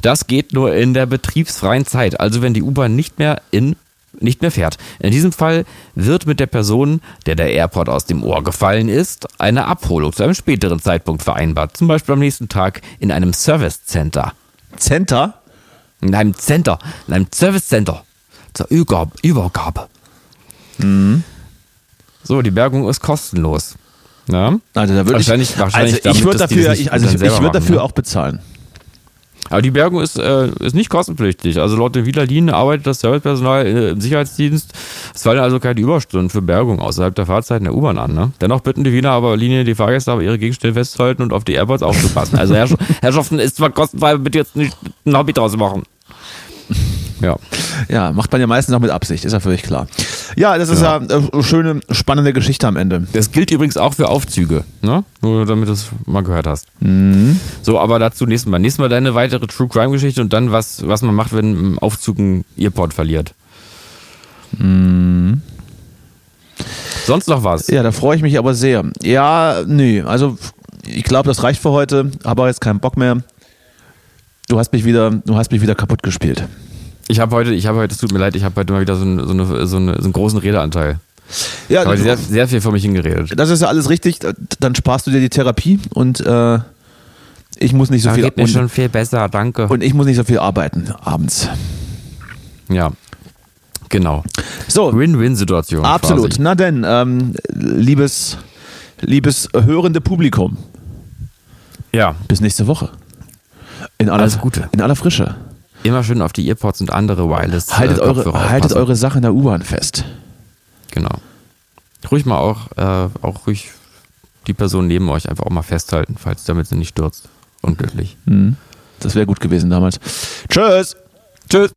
Das geht nur in der betriebsfreien Zeit, also wenn die U-Bahn nicht mehr in nicht mehr fährt. In diesem Fall wird mit der Person, der der AirPod aus dem Ohr gefallen ist, eine Abholung zu einem späteren Zeitpunkt vereinbart. Zum Beispiel am nächsten Tag in einem Service Center. Center? In einem Center, in einem Service Center. Zur Übergabe. Übergabe. So, die Bergung ist kostenlos. Ja? Also da würde ich, Wahrscheinlich- wahrscheinlich also ich würde dafür, ich, also ich, ich würde dafür ne? auch bezahlen. Aber die Bergung ist, äh, ist nicht kostenpflichtig. Also laut den Wieler arbeitet das Servicepersonal äh, im Sicherheitsdienst. Es fallen also keine Überstunden für Bergung außerhalb der Fahrzeiten der U-Bahn an. Ne? Dennoch bitten die Wiener aber Linien die Fahrgäste aber ihre Gegenstände festzuhalten und auf die AirPods aufzupassen. Also Herrsch Herrschaften, ist zwar kostenfrei, bitte jetzt nicht ein Hobby draus machen. Ja. Ja, macht man ja meistens auch mit Absicht, ist ja völlig klar. Ja, das ist ja, eine schöne, spannende Geschichte am Ende. Das gilt übrigens auch für Aufzüge, ne? Nur damit du es mal gehört hast. So, aber dazu nächstes Mal. Nächstes Mal deine weitere True Crime Geschichte und dann was, was man macht, wenn im Aufzug ein Earpod verliert. Sonst noch was? Ja, da freue ich mich aber sehr. Ja, nö, also ich glaube, das reicht für heute, habe auch jetzt keinen Bock mehr. Du hast mich wieder, du hast mich wieder kaputt gespielt. Ich habe heute, ich habe heute, es tut mir leid, ich habe heute mal wieder so, ein, so, eine, so, eine, so einen großen Redeanteil. Ja, Ich habe sehr, sehr viel vor mich hingeredet. das ist ja alles richtig. Dann sparst du dir die Therapie und äh, ich muss nicht so viel geht mir und, schon viel besser, danke. und ich muss nicht so viel arbeiten abends. ja, genau. So, Win-Win-Situation. absolut. Quasi. Na denn, ähm, liebes, liebes hörende Publikum, Ja, bis nächste Woche. In aller, Alles Gute. In aller Frische. Immer schön auf die Earpods und andere Wireless. Haltet, äh, eure, Kopfhörer haltet eure Sache in der U-Bahn fest. Genau. Ruhig mal auch, äh, auch ruhig die Person neben euch einfach auch mal festhalten, falls damit sie nicht stürzt. Unglücklich. Das wäre gut gewesen damals. Tschüss. Tschüss.